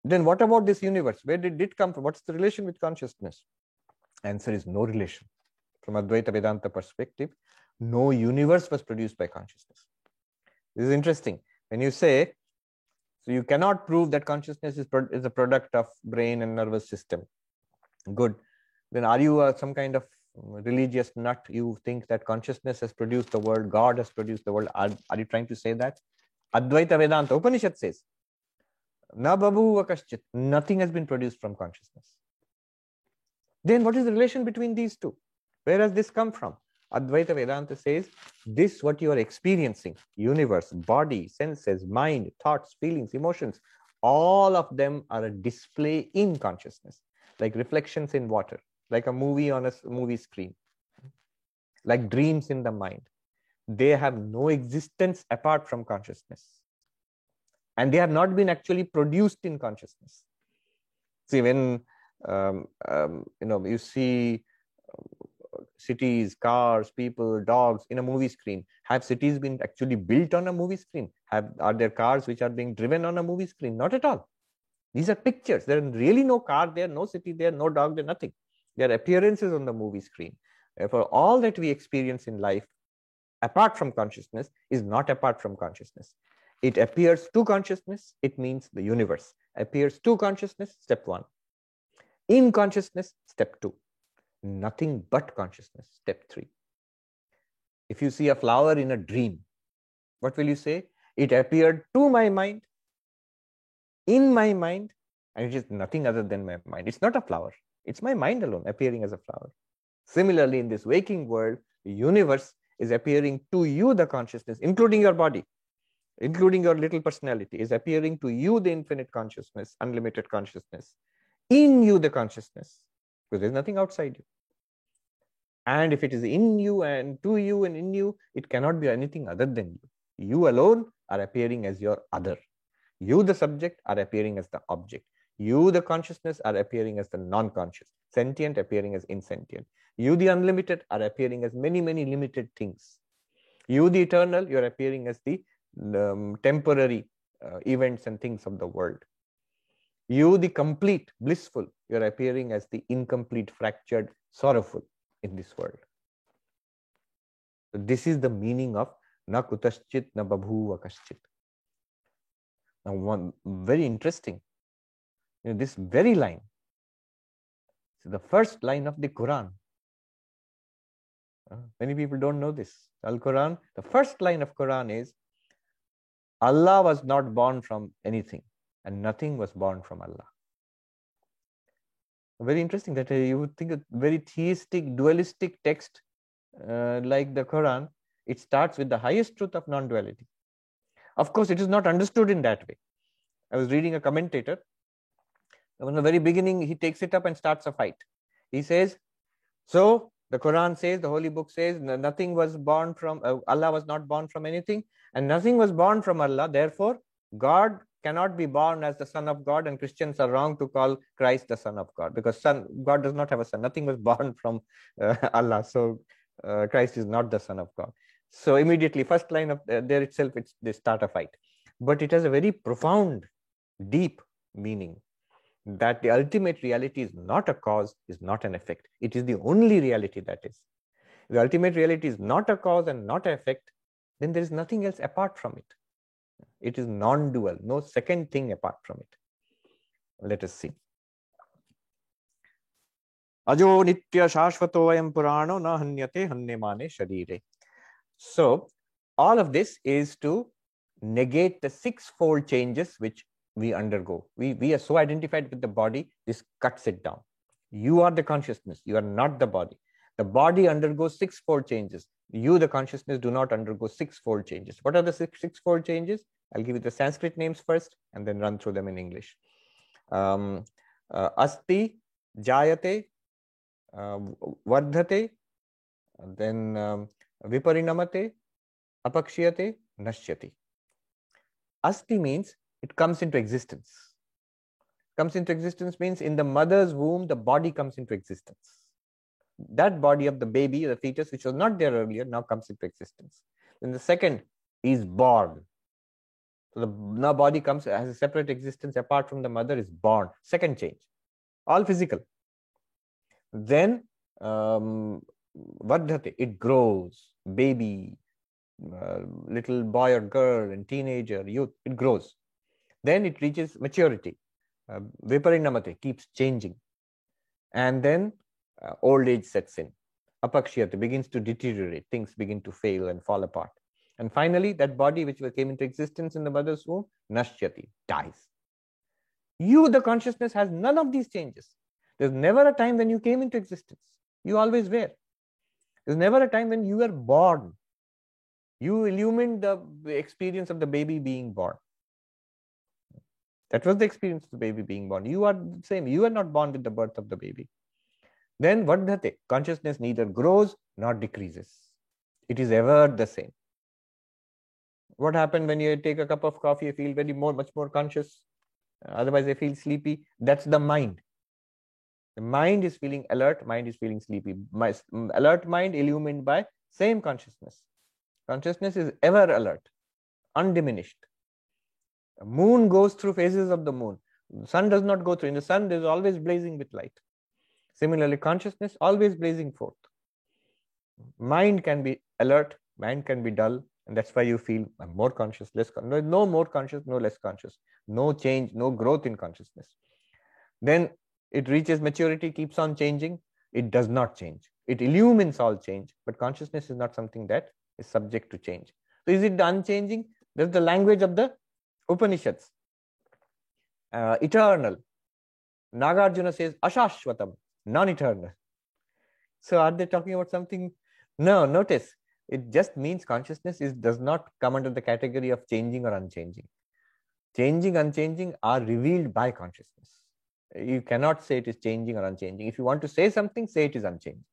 Then what about this universe? Where did it come from? What's the relation with consciousness? Answer is no relation from Advaita Vedanta perspective, no universe was produced by consciousness. This is interesting. When you say, so you cannot prove that consciousness is, pro- is a product of brain and nervous system. Good. Then are you uh, some kind of religious nut? You think that consciousness has produced the world, God has produced the world. Are, are you trying to say that? Advaita Vedanta Upanishad says, Na babu. Nothing has been produced from consciousness. Then what is the relation between these two? Where does this come from? Advaita Vedanta says this, what you are experiencing, universe, body, senses, mind, thoughts, feelings, emotions, all of them are a display in consciousness, like reflections in water, like a movie on a movie screen, like dreams in the mind. They have no existence apart from consciousness. And they have not been actually produced in consciousness. See, when um, um, you know you see cities, cars, people, dogs in a movie screen? Have cities been actually built on a movie screen? Have are there cars which are being driven on a movie screen? Not at all. These are pictures. There are really no car there, no city there, no dog there, nothing. They are appearances on the movie screen. Therefore, all that we experience in life apart from consciousness is not apart from consciousness. It appears to consciousness, it means the universe. Appears to consciousness, step one. In consciousness, step two. Nothing but consciousness, step three. If you see a flower in a dream, what will you say? It appeared to my mind, in my mind, and it is nothing other than my mind. It's not a flower, it's my mind alone appearing as a flower. Similarly, in this waking world, the universe is appearing to you, the consciousness, including your body, including your little personality, is appearing to you, the infinite consciousness, unlimited consciousness, in you, the consciousness, because there's nothing outside you. And if it is in you and to you and in you, it cannot be anything other than you. You alone are appearing as your other. You, the subject, are appearing as the object. You, the consciousness, are appearing as the non conscious, sentient appearing as insentient. You, the unlimited, are appearing as many, many limited things. You, the eternal, you're appearing as the um, temporary uh, events and things of the world. You, the complete, blissful, you're appearing as the incomplete, fractured, sorrowful in this world. So this is the meaning of na kutaschit na babhuva kaschit. Now, one very interesting, you know, this very line, is the first line of the Quran. Uh, many people don't know this. Al Quran, the first line of Quran is Allah was not born from anything and nothing was born from Allah. Very interesting that uh, you would think a very theistic, dualistic text uh, like the Quran, it starts with the highest truth of non duality. Of course, it is not understood in that way. I was reading a commentator. In the very beginning, he takes it up and starts a fight. He says, So the Quran says, the Holy Book says, nothing was born from, uh, Allah was not born from anything, and nothing was born from Allah. Therefore, God cannot be born as the Son of God, and Christians are wrong to call Christ the Son of God because son, God does not have a son. Nothing was [laughs] born from uh, Allah. So uh, Christ is not the Son of God. So immediately, first line of uh, there itself, it's they start a fight. But it has a very profound, deep meaning that the ultimate reality is not a cause, is not an effect. It is the only reality that is. the ultimate reality is not a cause and not an effect, then there is nothing else apart from it. It is non dual, no second thing apart from it. Let us see. Ajo nitya shashvatoyam purano na hanyate hanyamane sharire. So, all of this is to negate the six-fold changes which we undergo. We, we are so identified with the body, this cuts it down. You are the consciousness, you are not the body. The body undergoes six-fold changes. You, the consciousness, do not undergo six-fold changes. What are the six, six-fold changes? I'll give you the Sanskrit names first and then run through them in English. Um, uh, asti, jayate, uh, vardhate, then um, viparinamate, apakshiyate, nashyati. Asti means it comes into existence. Comes into existence means in the mother's womb, the body comes into existence. That body of the baby, the fetus, which was not there earlier, now comes into existence. Then the second is born. So the now body comes as a separate existence apart from the mother is born. Second change, all physical. Then um, vardhate, it grows, baby, uh, little boy or girl, and teenager, youth, it grows. Then it reaches maturity. Uh, viparinamate keeps changing. And then uh, old age sets in. Apakshyate begins to deteriorate. Things begin to fail and fall apart. And finally, that body which came into existence in the mother's womb, nashyati, dies. You, the consciousness, has none of these changes. There's never a time when you came into existence. You always were. There's never a time when you were born. You illumined the experience of the baby being born. That was the experience of the baby being born. You are the same. You are not born with the birth of the baby. Then vardhate, consciousness neither grows nor decreases. It is ever the same. What happened when you take a cup of coffee? You feel very more, much more conscious. Uh, otherwise, I feel sleepy. That's the mind. The mind is feeling alert, mind is feeling sleepy. My alert mind illumined by same consciousness. Consciousness is ever alert, undiminished. The moon goes through phases of the moon. The sun does not go through. In the sun, there's always blazing with light. Similarly, consciousness always blazing forth. Mind can be alert, Mind can be dull, and that's why you feel I'm more conscious, less conscious. No more conscious, no less conscious. No change, no growth in consciousness. Then it reaches maturity, keeps on changing. It does not change. It illumines all change, but consciousness is not something that is subject to change. So is it unchanging? That's the language of the Upanishads. Uh, eternal. Nagarjuna says Ashashvatam, non-eternal. So are they talking about something? No, notice it just means consciousness is does not come under the category of changing or unchanging. Changing, unchanging are revealed by consciousness. You cannot say it is changing or unchanging. If you want to say something, say it is unchanging.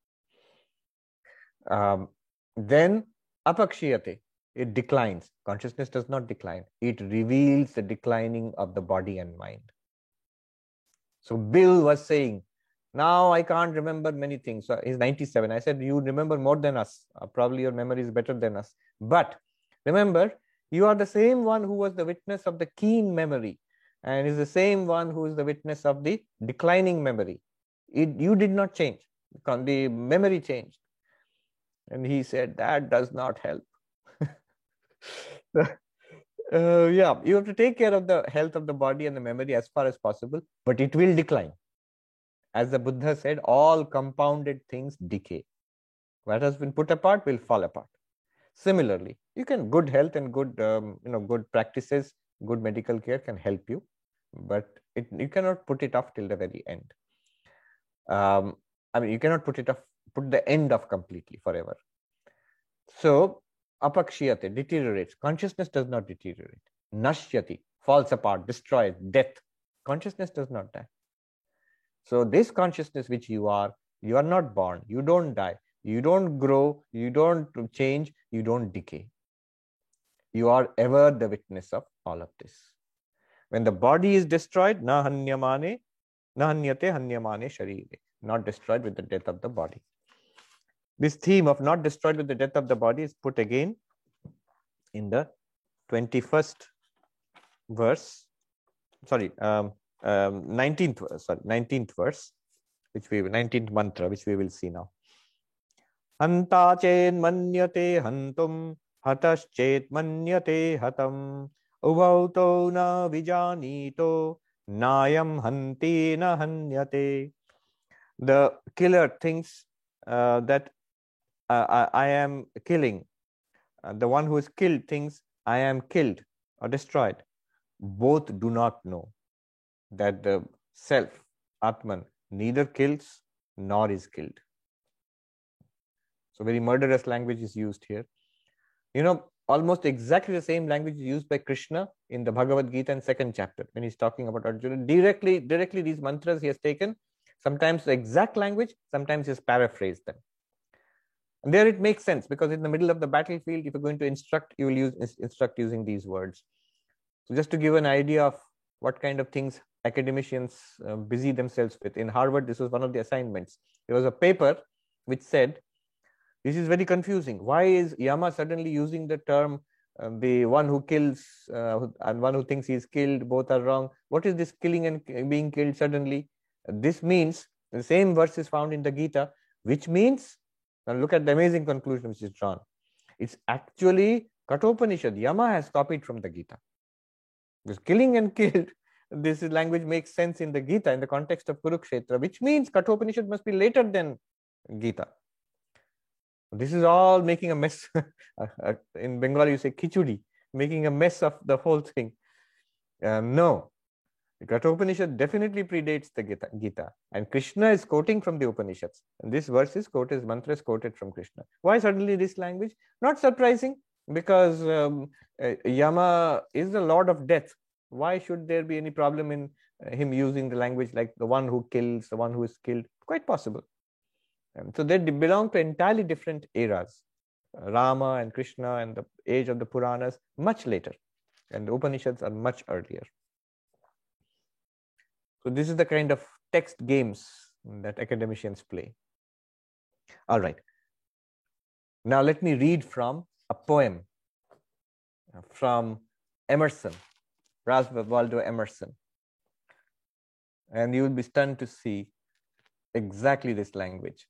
Um, then apakshiyate, it declines. Consciousness does not decline. It reveals the declining of the body and mind. So Bill was saying, now I can't remember many things. So he's 97. I said, You remember more than us. Uh, probably your memory is better than us. But remember, you are the same one who was the witness of the keen memory and is the same one who is the witness of the declining memory. It, you did not change. The memory changed. And he said, That does not help. [laughs] uh, yeah, you have to take care of the health of the body and the memory as far as possible, but it will decline as the Buddha said, all compounded things decay. What has been put apart will fall apart. Similarly, you can good health and good um, you know good practices, good medical care can help you, but it, you cannot put it off till the very end. Um, I mean, you cannot put it off, put the end off completely forever. So, apakshiyate deteriorates. Consciousness does not deteriorate. Nashyati falls apart, destroys, death. Consciousness does not die. So, this consciousness which you are, you are not born, you don't die, you don't grow, you don't change, you don't decay. You are ever the witness of all of this. When the body is destroyed, na na hanyate not destroyed with the death of the body. This theme of not destroyed with the death of the body is put again in the 21st verse. Sorry, um, um, 19th sorry 19th verse which we 19th mantra which we will see now. Hanta chen manyate hantum hataschet manyate hatam ubhauto na vijanito nayam hanti na hanyate. The killer thinks uh, that uh, I, I, am killing. Uh, the one who is killed thinks i am killed or destroyed. Both do not know that the self, Atman, neither kills nor is killed. So, very murderous language is used here. You know, almost exactly the same language is used by Krishna in the Bhagavad Gita in second chapter when he's talking about Arjuna. Directly, directly these mantras he has taken, sometimes the exact language, sometimes he's paraphrased them. And there it makes sense because in the middle of the battlefield, if you're going to instruct, you will use instruct using these words. So just to give an idea of what kind of things academicians uh, busy themselves with. In Harvard, this was one of the assignments. There was a paper which said, this is very confusing. Why is Yama suddenly using the term uh, the one who kills uh, and one who thinks he's killed, both are wrong. What is this killing and being killed suddenly? This means the same verse is found in the Gita, which means, now look at the amazing conclusion which is drawn. It's actually Kathopanishad. Yama has copied from the Gita. Because killing and [laughs] killed this language makes sense in the Gita in the context of Kurukshetra, which means Kathopanishad must be later than Gita. This is all making a mess. [laughs] in Bengali, you say kichudi, making a mess of the whole thing. Uh, no, Kathopanishad definitely predates the Gita, Gita, and Krishna is quoting from the Upanishads. And this verse is quoted, mantra is quoted from Krishna. Why suddenly this language? Not surprising, because um, uh, Yama is the lord of death why should there be any problem in uh, him using the language like the one who kills, the one who is killed? Quite possible. So they belong to entirely different eras. Rama and Krishna and the age of the Puranas much later, and the Upanishads are much earlier. So this is the kind of text games that academicians play. All right. Now let me read from a poem uh, from Emerson, Ralph Waldo Emerson. And you will be stunned to see exactly this language.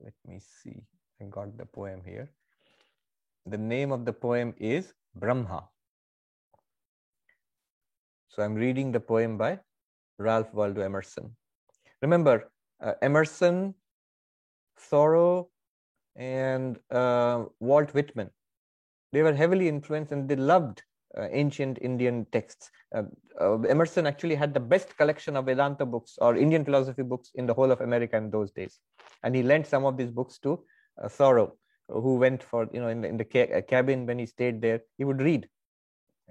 Let me see. I got the poem here. The name of the poem is Brahma. So I'm reading the poem by Ralph Waldo Emerson. Remember, uh, Emerson, Thoreau, and uh, Walt Whitman, they were heavily influenced and they loved uh, ancient Indian texts. Uh, uh, Emerson actually had the best collection of Vedanta books or Indian philosophy books in the whole of America in those days. And he lent some of these books to uh, Thoreau, who went for, you know, in the, in the ca- cabin when he stayed there, he would read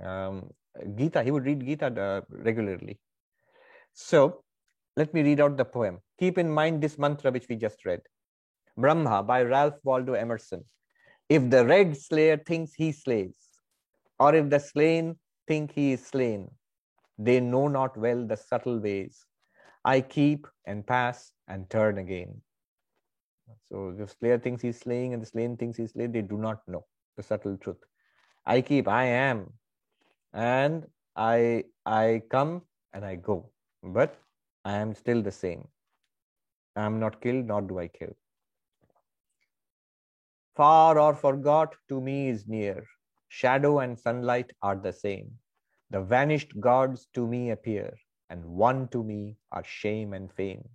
um, Gita. He would read Gita regularly. So let me read out the poem. Keep in mind this mantra which we just read. Brahma by Ralph Waldo Emerson. If the red slayer thinks he slays, or if the slain think he is slain, they know not well the subtle ways. I keep and pass and turn again. So the slayer thinks he's slaying and the slain thinks he's slain, they do not know the subtle truth. I keep, I am, and I I come and I go, but I am still the same. I am not killed, nor do I kill. Far or forgot to me is near. Shadow and sunlight are the same. The vanished gods to me appear, and one to me are shame and fame.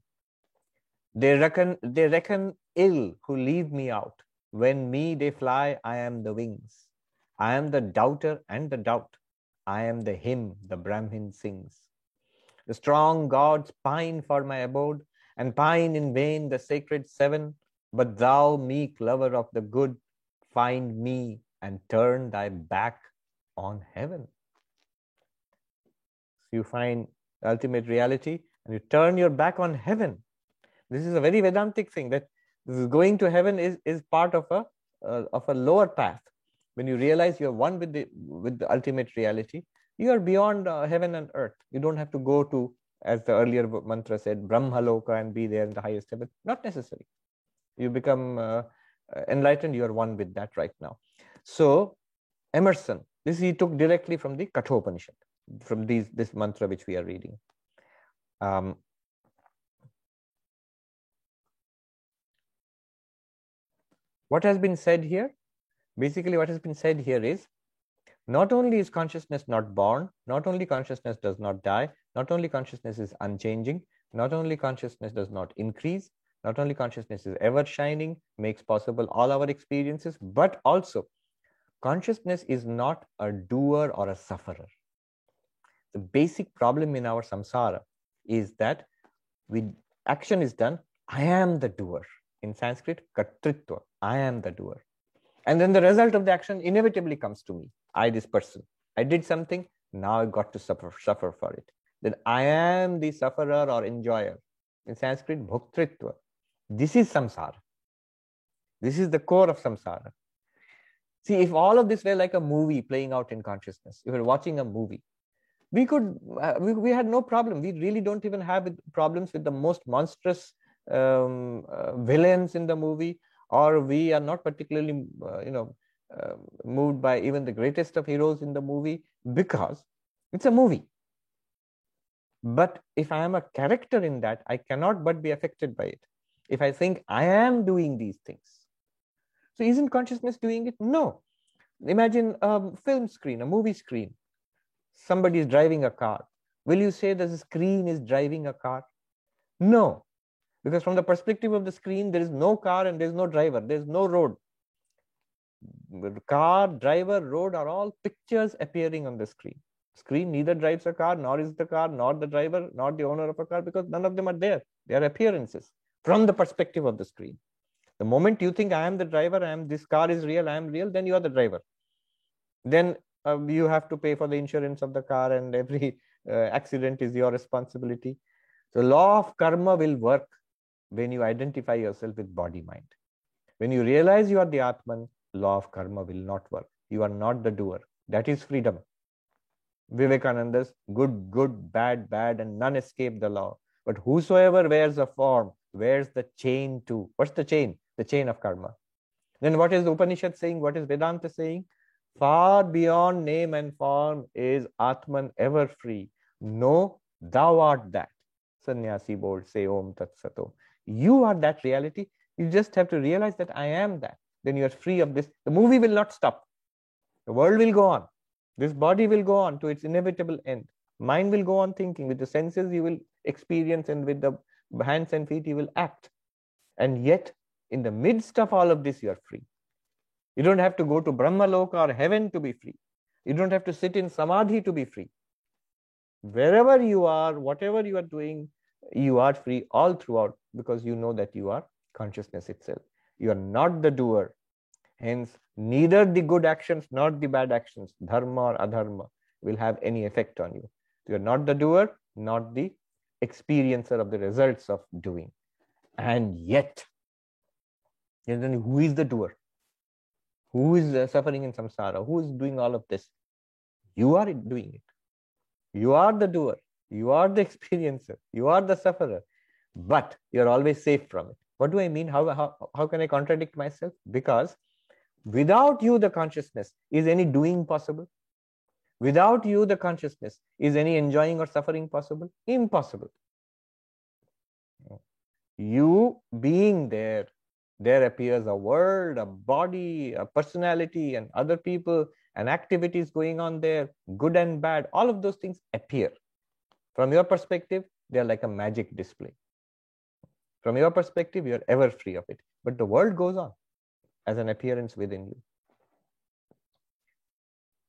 They reckon, they reckon ill who leave me out. When me they fly, I am the wings. I am the doubter and the doubt. I am the hymn the Brahmin sings. The strong gods pine for my abode, and pine in vain the sacred seven. But thou, meek lover of the good, find me and turn thy back on heaven. So you find ultimate reality and you turn your back on heaven. This is a very Vedantic thing that going to heaven is, is part of a uh, of a lower path. When you realize you are one with the with the ultimate reality, you are beyond uh, heaven and earth. You don't have to go to, as the earlier mantra said, Brahmaloka and be there in the highest heaven. Not necessary you become uh, enlightened you are one with that right now so emerson this he took directly from the kathopanishad from these this mantra which we are reading. Um, what has been said here? Basically what has been said here is not only is consciousness not born not only consciousness does not die not only consciousness is unchanging not only consciousness does not increase not only consciousness is ever shining, makes possible all our experiences, but also consciousness is not a doer or a sufferer. The basic problem in our samsara is that we action is done, I am the doer. In Sanskrit, kartritva, I am the doer. And then the result of the action inevitably comes to me. I, this person. I did something, now I got to suffer, suffer for it. Then I am the sufferer or enjoyer. In Sanskrit, bhoktritva. This is samsara. This is the core of samsara. See, if all of this were like a movie playing out in consciousness, if we're watching a movie, we could, uh, we, we had no problem. We really don't even have problems with the most monstrous um, uh, villains in the movie, or we are not particularly, uh, you know, uh, moved by even the greatest of heroes in the movie because it's a movie. But if I am a character in that, I cannot but be affected by it if I think I am doing these things. So isn't consciousness doing it? No. Imagine a film screen, a movie screen. Somebody is driving a car. Will you say that the screen is driving a car? No. Because from the perspective of the screen, there is no car and there is no driver. There is no road. Car, driver, road are all pictures appearing on the screen. Screen neither drives a car, nor is the car, nor the driver, nor the owner of a car, because none of them are there. They are appearances from the perspective of the screen. The moment you think I am the driver, I am this car is real, I am real, then you are the driver. Then uh, you have to pay for the insurance of the car, and every [laughs] uh, accident is your responsibility. So, law of karma will work when you identify yourself with body mind. When you realize you are the Atman, law of karma will not work. You are not the doer. That is freedom. Vivekananda's good, good, bad, bad, and none escape the law. But whosoever wears a form wears the chain too. What's the chain? The chain of karma. Then what is the Upanishad saying? What is Vedanta saying? Far beyond name and form is Atman ever free. No, thou art that. Sannyasi bold say Om Tat Sat Om. You are that reality. You just have to realize that I am that. then you are free of this. The movie will not stop. The world will go on. This body will go on to its inevitable end. Mind will go on thinking. With the senses, you will experience, and with the hands and feet, you will act. And yet, in the midst of all of this, you are free. You don't have to go to Brahma Loka or heaven to be free. You don't have to sit in Samadhi to be free. Wherever you are, whatever you are doing, you are free all throughout because you know that you are consciousness itself. You are not the doer. Hence, neither the good actions nor the bad actions, dharma or adharma, will have any effect on you. You are not the doer, not the experiencer of the results of doing. And yet, who is the doer? Who is uh, suffering in samsara? Who is doing all of this? You are doing it. You are the doer. You are the [laughs] experiencer. You are the sufferer. But you're always safe from it. What do I mean? How, how, how can I contradict myself? Because without you, the consciousness, is any doing possible? Without you, the consciousness, is any enjoying or suffering possible? Impossible. You being there, there appears a world, a body, a personality, and other people and activities going on there, good and bad. All of those things appear. From your perspective, they are like a magic display. From your perspective, you're ever free of it. But the world goes on as an appearance within you.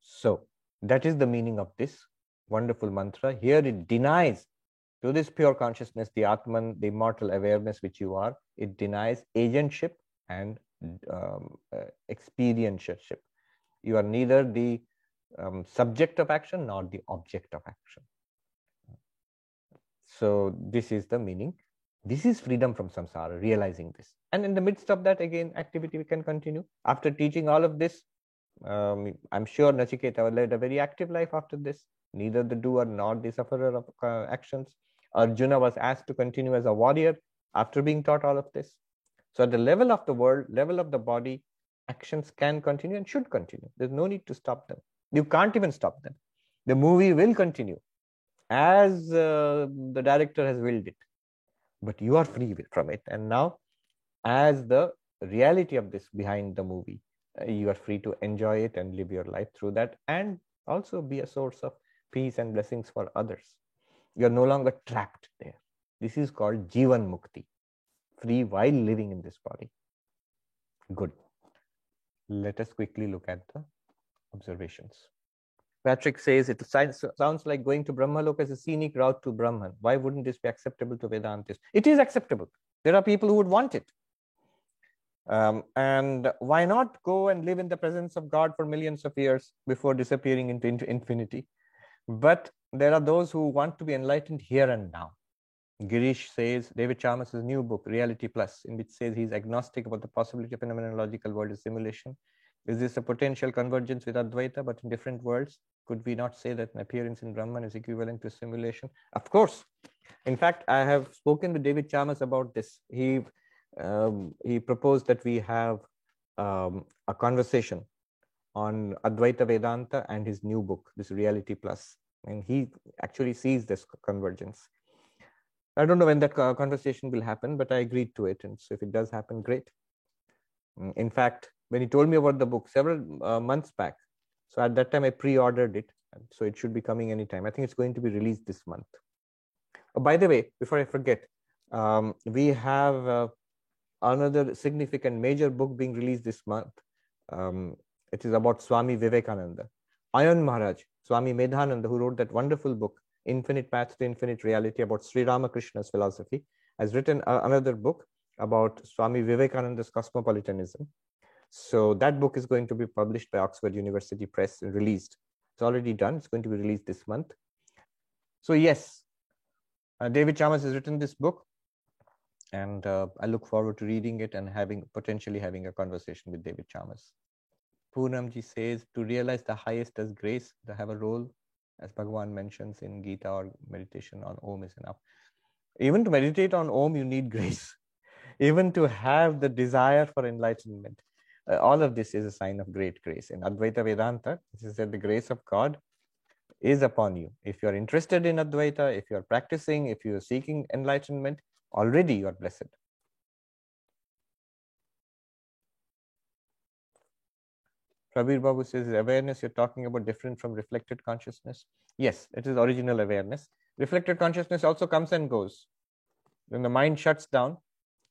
So, that is the meaning of this wonderful mantra. Here it denies to this pure consciousness, the Atman, the immortal awareness which you are, it denies agentship and um, uh. You are neither the um, subject of action nor the object of action. So, this is the meaning. This is freedom from samsara, realizing this. And in the midst of that, again, activity we can continue. After teaching all of this, um, I'm sure Nachiketa led a very active life after this, neither the doer nor the sufferer of uh, actions. Arjuna was asked to continue as a warrior after being taught all of this. So, at the level of the world, level of the body, actions can continue and should continue. There's no need to stop them. You can't even stop them. The movie will continue as uh, the director has willed it but you are free from it and now as the reality of this behind the movie uh, you are free to enjoy it and live your life through that and also be a source of peace and blessings for others you are no longer trapped there this is called jivan mukti free while living in this body good let us quickly look at the observations Patrick says it sounds like going to Brahmaloka as a scenic route to Brahman. Why wouldn't this be acceptable to Vedantists? It is acceptable. There are people who would want it. Um, and why not go and live in the presence of God for millions of years before disappearing into, into infinity? But there are those who want to be enlightened here and now. Girish says, David Chalmers' new book, Reality Plus, in which says he's agnostic about the possibility of phenomenological world as simulation. Is this a potential convergence with Advaita, but in different worlds? Could we not say that an appearance in Brahman is equivalent to simulation? Of course. In fact, I have spoken with David Chalmers about this. He um, he proposed that we have um, a conversation on Advaita Vedanta and his new book, this Reality Plus, and he actually sees this convergence. I don't know when that conversation will happen, but I agreed to it, and so if it does happen, great. Mm, in fact, when he told me about the book several uh, months back, so at that time, I pre-ordered it. So it should be coming anytime. I think it's going to be released this month. Oh, by the way, before I forget, um, we have uh, another significant major book being released this month. Um, it is about Swami Vivekananda. Ayan Maharaj, Swami Medhananda, who wrote that wonderful book, Infinite Path to Infinite Reality, about Sri Ramakrishna's philosophy, has written uh, another book about Swami Vivekananda's cosmopolitanism. So that book is going to be published by Oxford University Press and released. It's already done. It's going to be released this month. So yes, uh, David Chalmers has written this book, and uh, I look forward to reading it and having potentially having a conversation with David Chalmers. Poonamji says to realize the highest as grace, to have a role, as Bhagavan mentions in Gita or meditation on Om is enough. Even to meditate on Om, you need grace. [laughs] Even to have the desire for enlightenment, uh, all of this is a sign of great grace. In Advaita Vedanta, this is that the grace of God is upon you. If you are interested in Advaita, if you are practicing, if you are seeking enlightenment, already you are blessed. Prabir Babu says awareness you're talking about different from reflected consciousness. Yes, it is original awareness. Reflected consciousness also comes and goes. When the mind shuts down,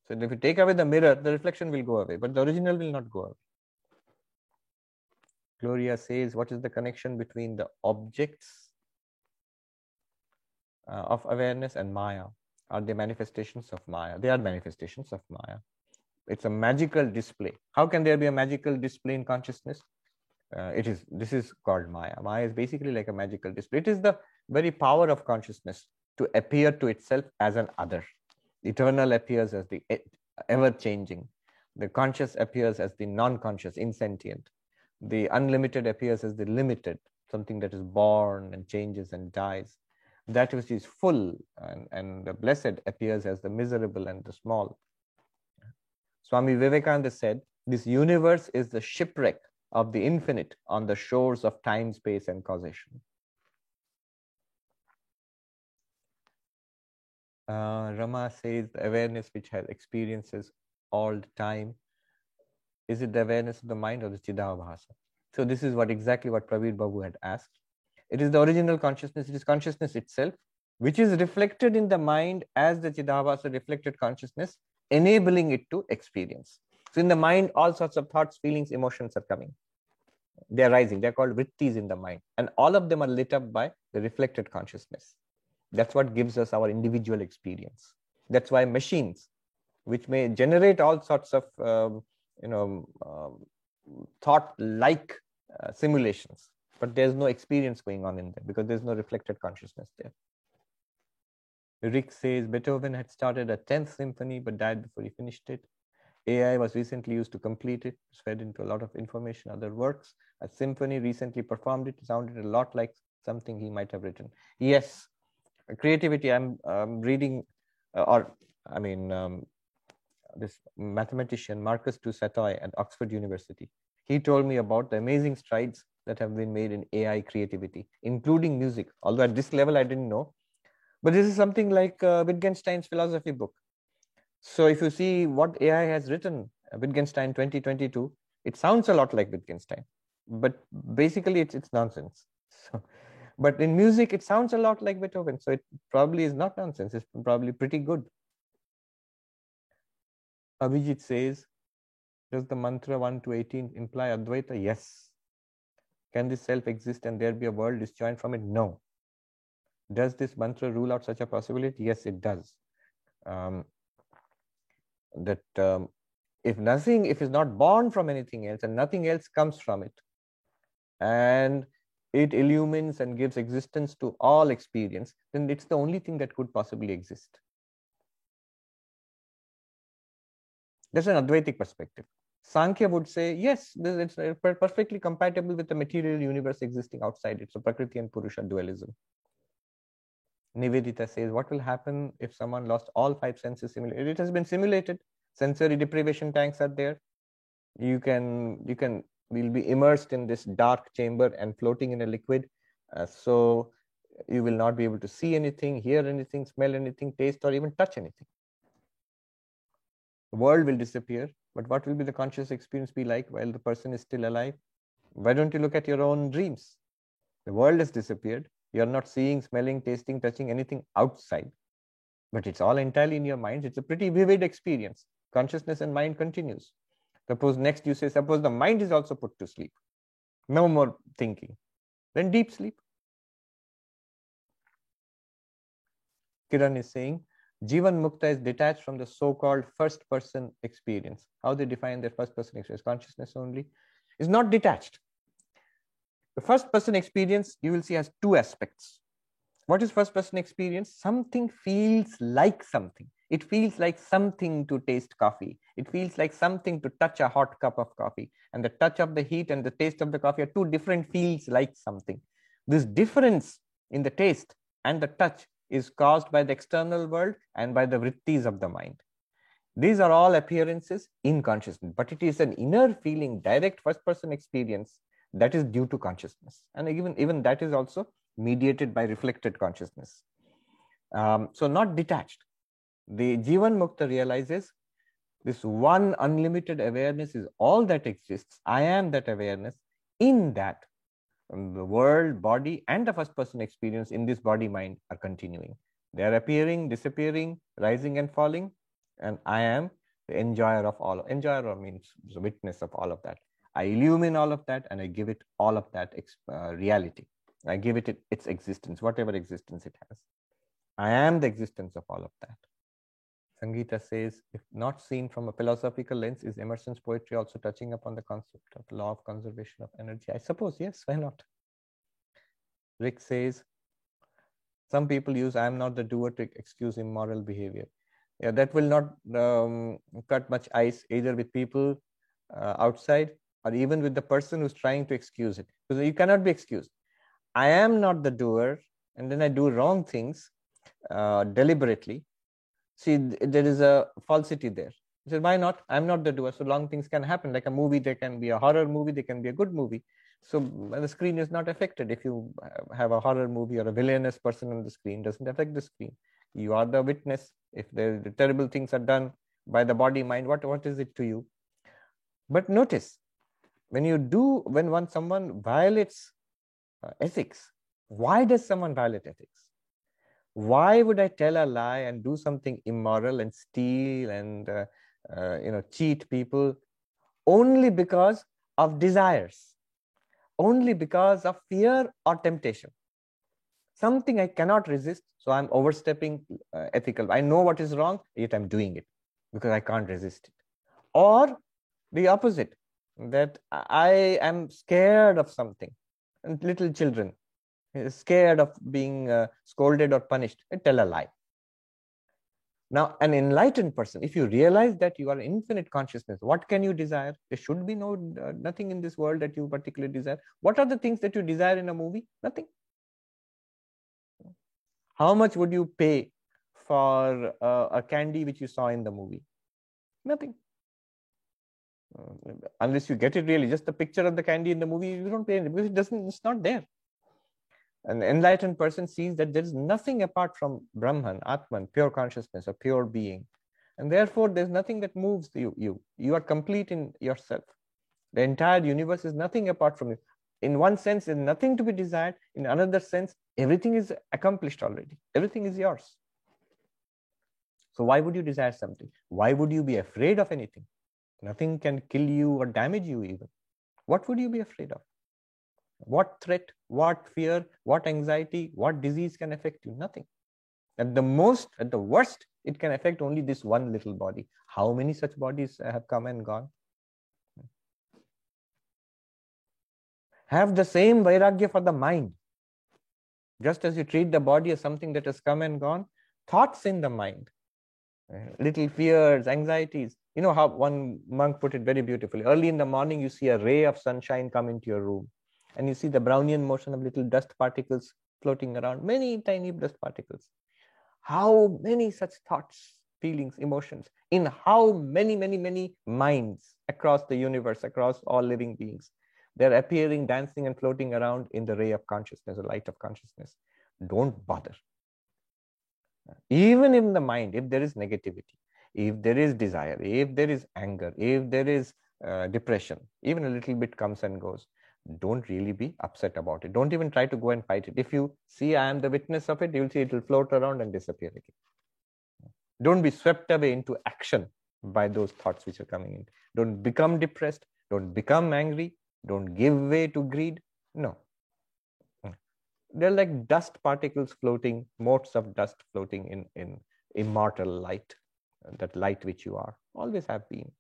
so if you take away the mirror, the reflection will go away, but the original will not go away. Gloria says, what is the connection between the objects uh, of awareness and Maya? Are they manifestations of Maya? They are manifestations of Maya. It's a magical display. How can there be a magical display in consciousness? Uh, it is this is called maya. Maya is basically like a magical display. It is the very power of consciousness to appear to itself as an other. Eternal appears as the ever changing. The conscious appears as the non-conscious insentient. The unlimited appears as the limited something that is born and changes and dies. That which is full and, and the blessed appears as the miserable and the small. Swami vivekananda said this universe is the shipwreck of the infinite on the shores of time, space, and causation. Uh, Rama says the awareness which has experiences all the time. Is it the awareness of the mind or the Chidabhasa? So this is what exactly what Pravir Babu had asked. It is the original consciousness, it is consciousness itself, which is reflected in the mind as the Chidabhasa reflected consciousness, enabling it to experience. So in the mind, all sorts of thoughts, feelings, emotions are coming. They're rising. They're called vrittis in the mind. And all of them are lit up by the reflected consciousness. That's what gives us our individual experience. That's why machines, which may generate all sorts of um, you know um, thought-like uh, simulations, but there's no experience going on in them because there's no reflected consciousness there. Rick says Beethoven had started a 10th symphony but died before he finished it. AI was recently used to complete it. It's fed into a lot of information, other works. A symphony recently performed it. sounded a lot like something he might have written. Yes, creativity. I'm reading, uh, or I mean, um, this mathematician Marcus du Sautoy at Oxford University. He told me about the amazing strides that have been made in AI creativity, including music. Although at this level I didn't know, but this is something like uh, Wittgenstein's philosophy book. So if you see what AI has written, uh, Wittgenstein 2022, it sounds a lot like Wittgenstein, but basically it's, it's nonsense. [laughs] So, but in music, it sounds a lot like Beethoven. So it probably is not nonsense. It's probably pretty good. Abhijit says, does the mantra 1 to 18 imply Advaita? Yes. Can this self exist and there be a world disjoined from it? No. Does this mantra rule out such a possibility? Yes, it does. Um, that um, if nothing, if it's not born from anything else and nothing else comes from it, and it illumines and gives existence to all experience, then it's the only thing that could possibly exist. That's an Advaitic perspective. Sankhya would say, yes, it's perfectly compatible with the material universe existing outside it. So Prakriti and Purusha dualism. Nivedita says, what will happen if someone lost all five senses simulated? It has been simulated. Sensory deprivation tanks are there. You can, you can, will be immersed in this dark chamber and floating in a liquid. Uh, so you will not be able to see anything, hear anything, smell anything, taste, or even touch anything. The world will disappear, but what will be the conscious experience be like while the person is still alive? Why don't you look at your own dreams? The world has disappeared you're not seeing, smelling, tasting, touching anything outside. But it's all entirely in your mind. It's a pretty vivid experience. Consciousness and mind continues. Suppose next you say, suppose the mind is also put to sleep. No more thinking. Then deep sleep. Kiran is saying, Jivan Mukta is detached from the so-called first person experience. How they define their first person experience, consciousness only, is not detached. The first person experience you will see has two aspects. What is first person experience? Something feels like something. It feels like something to taste coffee. It feels like something to touch a hot cup of coffee. And the touch of the heat and the taste of the coffee are two different feels like something. This difference in the taste and the touch is caused by the external world and by the vrittis of the mind. These are all appearances in consciousness, but it is an inner feeling, direct first person experience that is due to consciousness and even even that is also mediated by reflected consciousness um, so not detached the jivan mukta realizes this one unlimited awareness is all that exists i am that awareness in that the world, body, and the first person experience in this body mind are continuing. They are appearing, disappearing, rising and falling, and I am the enjoyer of all. Enjoyer means the witness of all of that. I illumine all of that and I give it all of that uh, reality. I give it its existence, whatever existence it has. I am the existence of all of that. Sangeeta says, if not seen from a philosophical lens, is Emerson's poetry also touching upon the concept of law of conservation of energy? I suppose, yes, why not? Rick says, some people use I am not the doer to excuse immoral behavior. Yeah, that will not um, cut much ice either with people uh, outside or even with the person who's trying to excuse it. Because you cannot be excused. I am not the doer, and then I do wrong things uh, deliberately. See there is a falsity there. He said why not? I'm not the doer. So long things can happen. Like a movie there can be a horror movie there can be a good movie. So the screen is not affected. If you have a horror movie or a villainous person on the screen doesn't affect the screen. You are the witness. If the, the terrible things are done by the body mind what what is it to you? But notice when you do when one someone violates uh, ethics why does someone violate ethics? Why would i tell a lie and do something immoral and steal and uh, uh, you know cheat people? Only because of desires. Only because of fear or temptation. Something i cannot resist so i'm overstepping uh, ethical. I know what is wrong yet i'm doing it because i can't resist it. Or the opposite that i am scared of something and little children scared of being uh, scolded or punished, tell a lie. Now, an enlightened person, if you realize that you are infinite consciousness, what can you desire? There should be no uh, nothing in this world that you particularly desire. What are the things that you desire in a movie? Nothing. How much would you pay for uh, a candy which you saw in the movie? Nothing. Uh, unless you get it really, just the picture of the candy in the movie, you don't pay it because it doesn't. It's not there. An enlightened person sees that there is nothing apart from Brahman, Atman, pure consciousness, a pure being. And therefore, there's nothing that moves you. You, you are complete in yourself. The entire universe is nothing apart from you. In one sense, there's nothing to be desired. In another sense, everything is accomplished already. Everything is yours. So why would you desire something? Why would you be afraid of anything? Nothing can kill you or damage you even. What would you be afraid of? What threat, what fear, what anxiety, what disease can affect you? Nothing. At the most, at the worst, it can affect only this one little body. How many such bodies have come and gone? Have the same vairagya for the mind. Just as you treat the body as something that has come and gone, thoughts in the mind, uh, little fears, anxieties. You know how one monk put it very beautifully. Early in the morning, you see a ray of sunshine come into your room and you see the Brownian motion of little dust particles floating around, many tiny dust particles. How many such thoughts, feelings, emotions in how many, many, many minds across the universe, across all living beings. They're appearing, dancing, and floating around in the ray of consciousness, the light of consciousness. Don't bother. Even in the mind, if there is negativity, if there is desire, if there is anger, if there is uh, depression, even a little bit comes and goes don't really be upset about it. Don't even try to go and fight it. If you see I am the witness of it, you'll see it will float around and disappear again. Don't be swept away into action by those thoughts which are coming in. Don't become depressed. Don't become angry. Don't give way to greed. No. They're like dust particles floating, motes of dust floating in, in immortal light, that light which you are, always have been.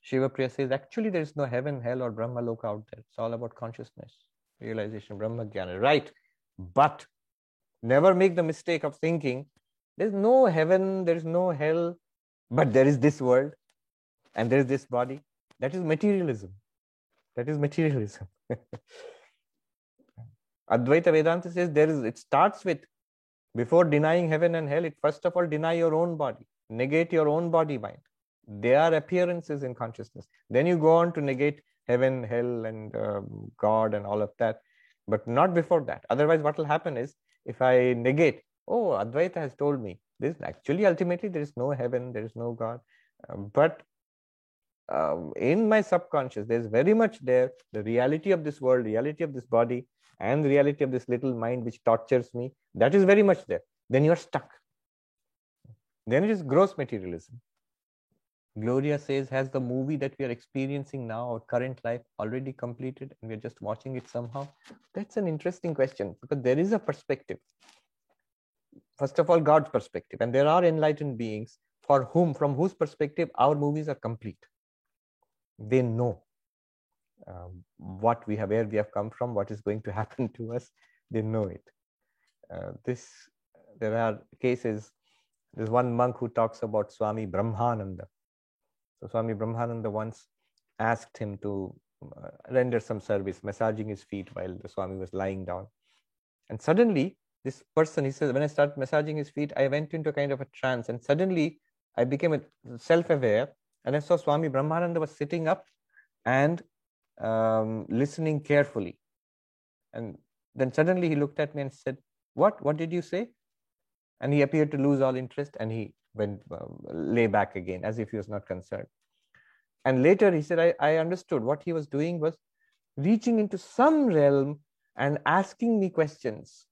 Shiva Priya says, actually, there is no heaven, hell, or Brahma Loka out there. It's all about consciousness, realization, Brahma Jnana. Right. But never make the mistake of thinking there's no heaven, there is no hell, but there is this world and there is this body. That is materialism. That is materialism. [laughs] Advaita Vedanta says there is, it starts with before denying heaven and hell, it first of all deny your own body, negate your own body mind. They are appearances in consciousness. Then you go on to negate heaven hell and uh, god and all of that but not before that. Otherwise what will happen is if i negate oh advaita has told me this actually ultimately there is no heaven there is no god uh, but um, in my subconscious, there's very much there the reality of this world, reality of this body, and the reality of this little mind which tortures me. That is very much there. Then you're stuck. Then it is gross materialism. Gloria says, has the movie that we are experiencing now, our current life, already completed and we're just watching it somehow? That's an interesting question because there is a perspective. First of all, God's perspective. And there are enlightened beings for whom, from whose perspective, our movies are complete. They know um, what we have, where we have come from, what is going to [laughs] happen to us. They know it. Uh, this, there are cases. There's one monk who talks about Swami Brahmananda. So Swami Brahmananda once asked him to uh, render some service, massaging his feet while the Swami was lying down. And suddenly, this person, he says, when I started massaging his feet, I went into a kind of a trance. And suddenly, I became self aware and I saw Swami Brahmananda was sitting up and um, listening carefully. And then suddenly he looked at me and said, What? What did you say? And he appeared to lose all interest and he went um, lay back again as if he was not concerned. And later he said, I, I understood what he was doing was reaching into some realm and asking me questions.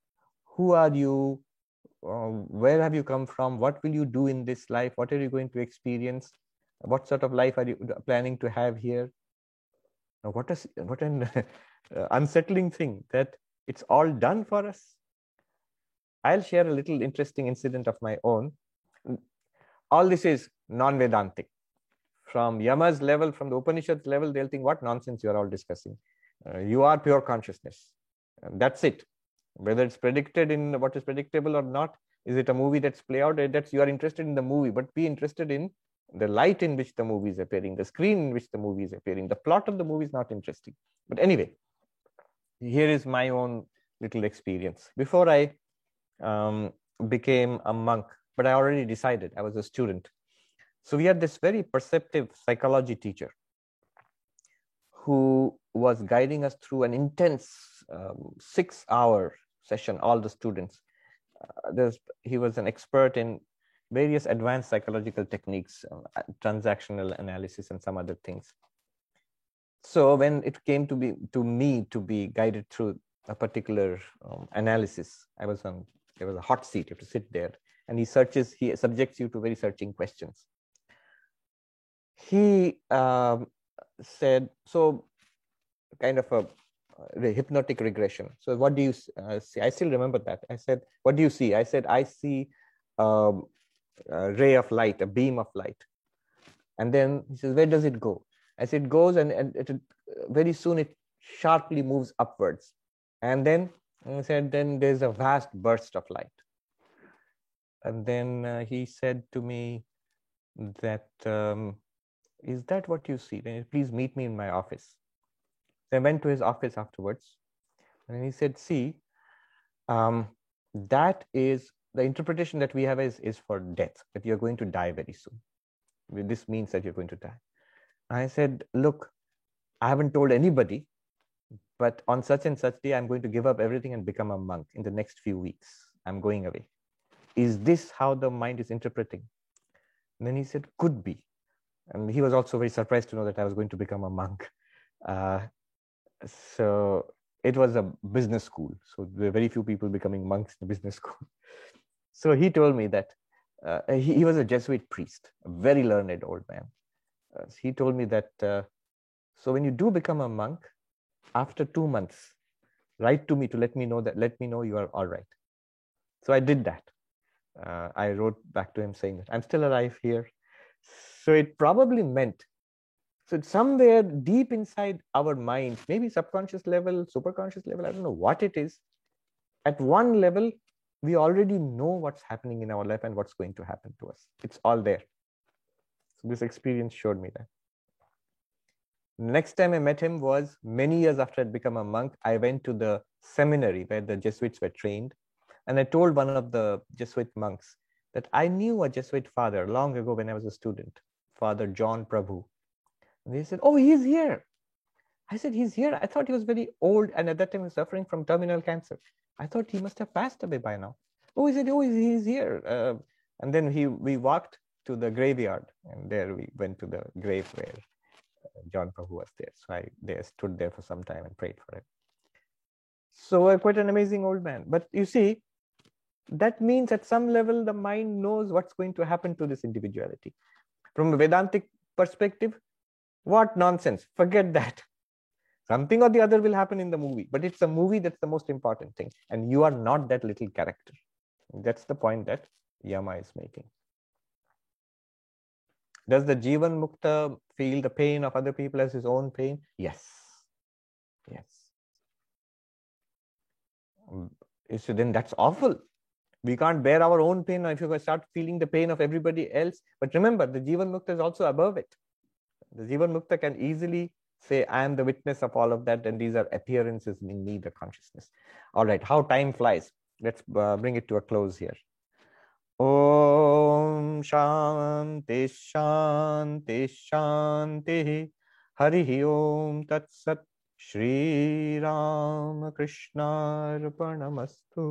Who are you? Uh, where have you come from? What will you do in this life? What are you going to experience? What sort of life are you planning to have here? Now, what, is, what an [laughs] uh, unsettling thing that it's all done for us. I'll share a little interesting incident of my own. All this is non Vedantic. From Yama's level, from the Upanishads level, they'll think, what nonsense you are all discussing. Uh, you are pure consciousness. And that's it. Whether it's predicted in what is predictable or not, is it a movie that's play out? That's you are interested in the movie, but be interested in the light in which the movie is appearing, the screen in which the movie is appearing. The plot of the movie is not interesting. But anyway, here is my own little experience. Before I um, became a monk, but I already decided I was a student. So we had this very perceptive psychology teacher who was guiding us through an intense um, six hour session, all the students. Uh, he was an expert in various advanced psychological techniques, uh, transactional analysis, and some other things. So when it came to be to me to be guided through a particular um, analysis, I was on there was a hot seat. You have to sit there, and he searches. He subjects you to very searching questions. He um, said so, kind of a hypnotic regression. So what do you uh, see? I still remember that. I said, "What do you see?" I said, "I see um, a ray of light, a beam of light. And then he says, where does it go? As it goes and, and it, very soon it sharply moves upwards. And then he said, then there's a vast burst of light. And then uh, he said to me that, um, is that what you see? Then please meet me in my office. So I went to his office afterwards. And he said, see, um, that is the interpretation that we have is, is for death, that you're going to die very soon. This means that you're going to die. I said, Look, I haven't told anybody, but on such and such day, I'm going to give up everything and become a monk in the next few weeks. I'm going away. Is this how the mind is interpreting? And then he said, Could be. And he was also very surprised to know that I was going to become a monk. Uh, so it was a business school. So there were very few people becoming monks in business school. So he told me that uh, he, he, was a Jesuit priest, a very learned old man. Uh, he told me that uh, so when you do become a monk, after two months, write to me to let me know that let me know you are all right. So I did that. Uh, I wrote back to him saying that I'm still alive here. So it probably meant so somewhere deep inside our minds, maybe subconscious level, superconscious level, I don't know what it is. At one level, we already know what's happening in our life and what's going to happen to us. It's all there. So this experience showed me that. Next time I met him was many years after I'd become a monk. I went to the seminary where the Jesuits were trained. And I told one of the Jesuit monks that I knew a Jesuit father long ago when I was a student, Father John Prabhu. And he said, Oh, he's here. I said, He's here. I thought he was very old and at that time he was suffering from terminal cancer. I thought he must have passed away by now. Oh, he said, oh, he's here. Uh, and then he, we walked to the graveyard, and there we went to the grave where John Prabhu was there. So I they stood there for some time and prayed for him. So uh, quite an amazing old man. But you see, that means at some level the mind knows what's going to happen to this individuality. From a Vedantic perspective, what nonsense. Forget that. Something or the other will happen in the movie, but it's a movie that's the most important thing. And you are not that little character. That's the point that Yama is making. Does the Jivan Mukta feel the pain of other people as his own pain? Yes. Yes. Um, so then that's awful. We can't bear our own pain if you start feeling the pain of everybody else. But remember, the Jivan Mukta is also above it. The Jivan Mukta can easily say, I am the witness of all of that, and these are appearances in me, the consciousness. All right, how time flies. Let's uh, bring it to a close here. ॐ शान्ति शान्ति शान्तिः हरिः ॐ तत्सत् श्रीरामकृष्णार्पणमस्तु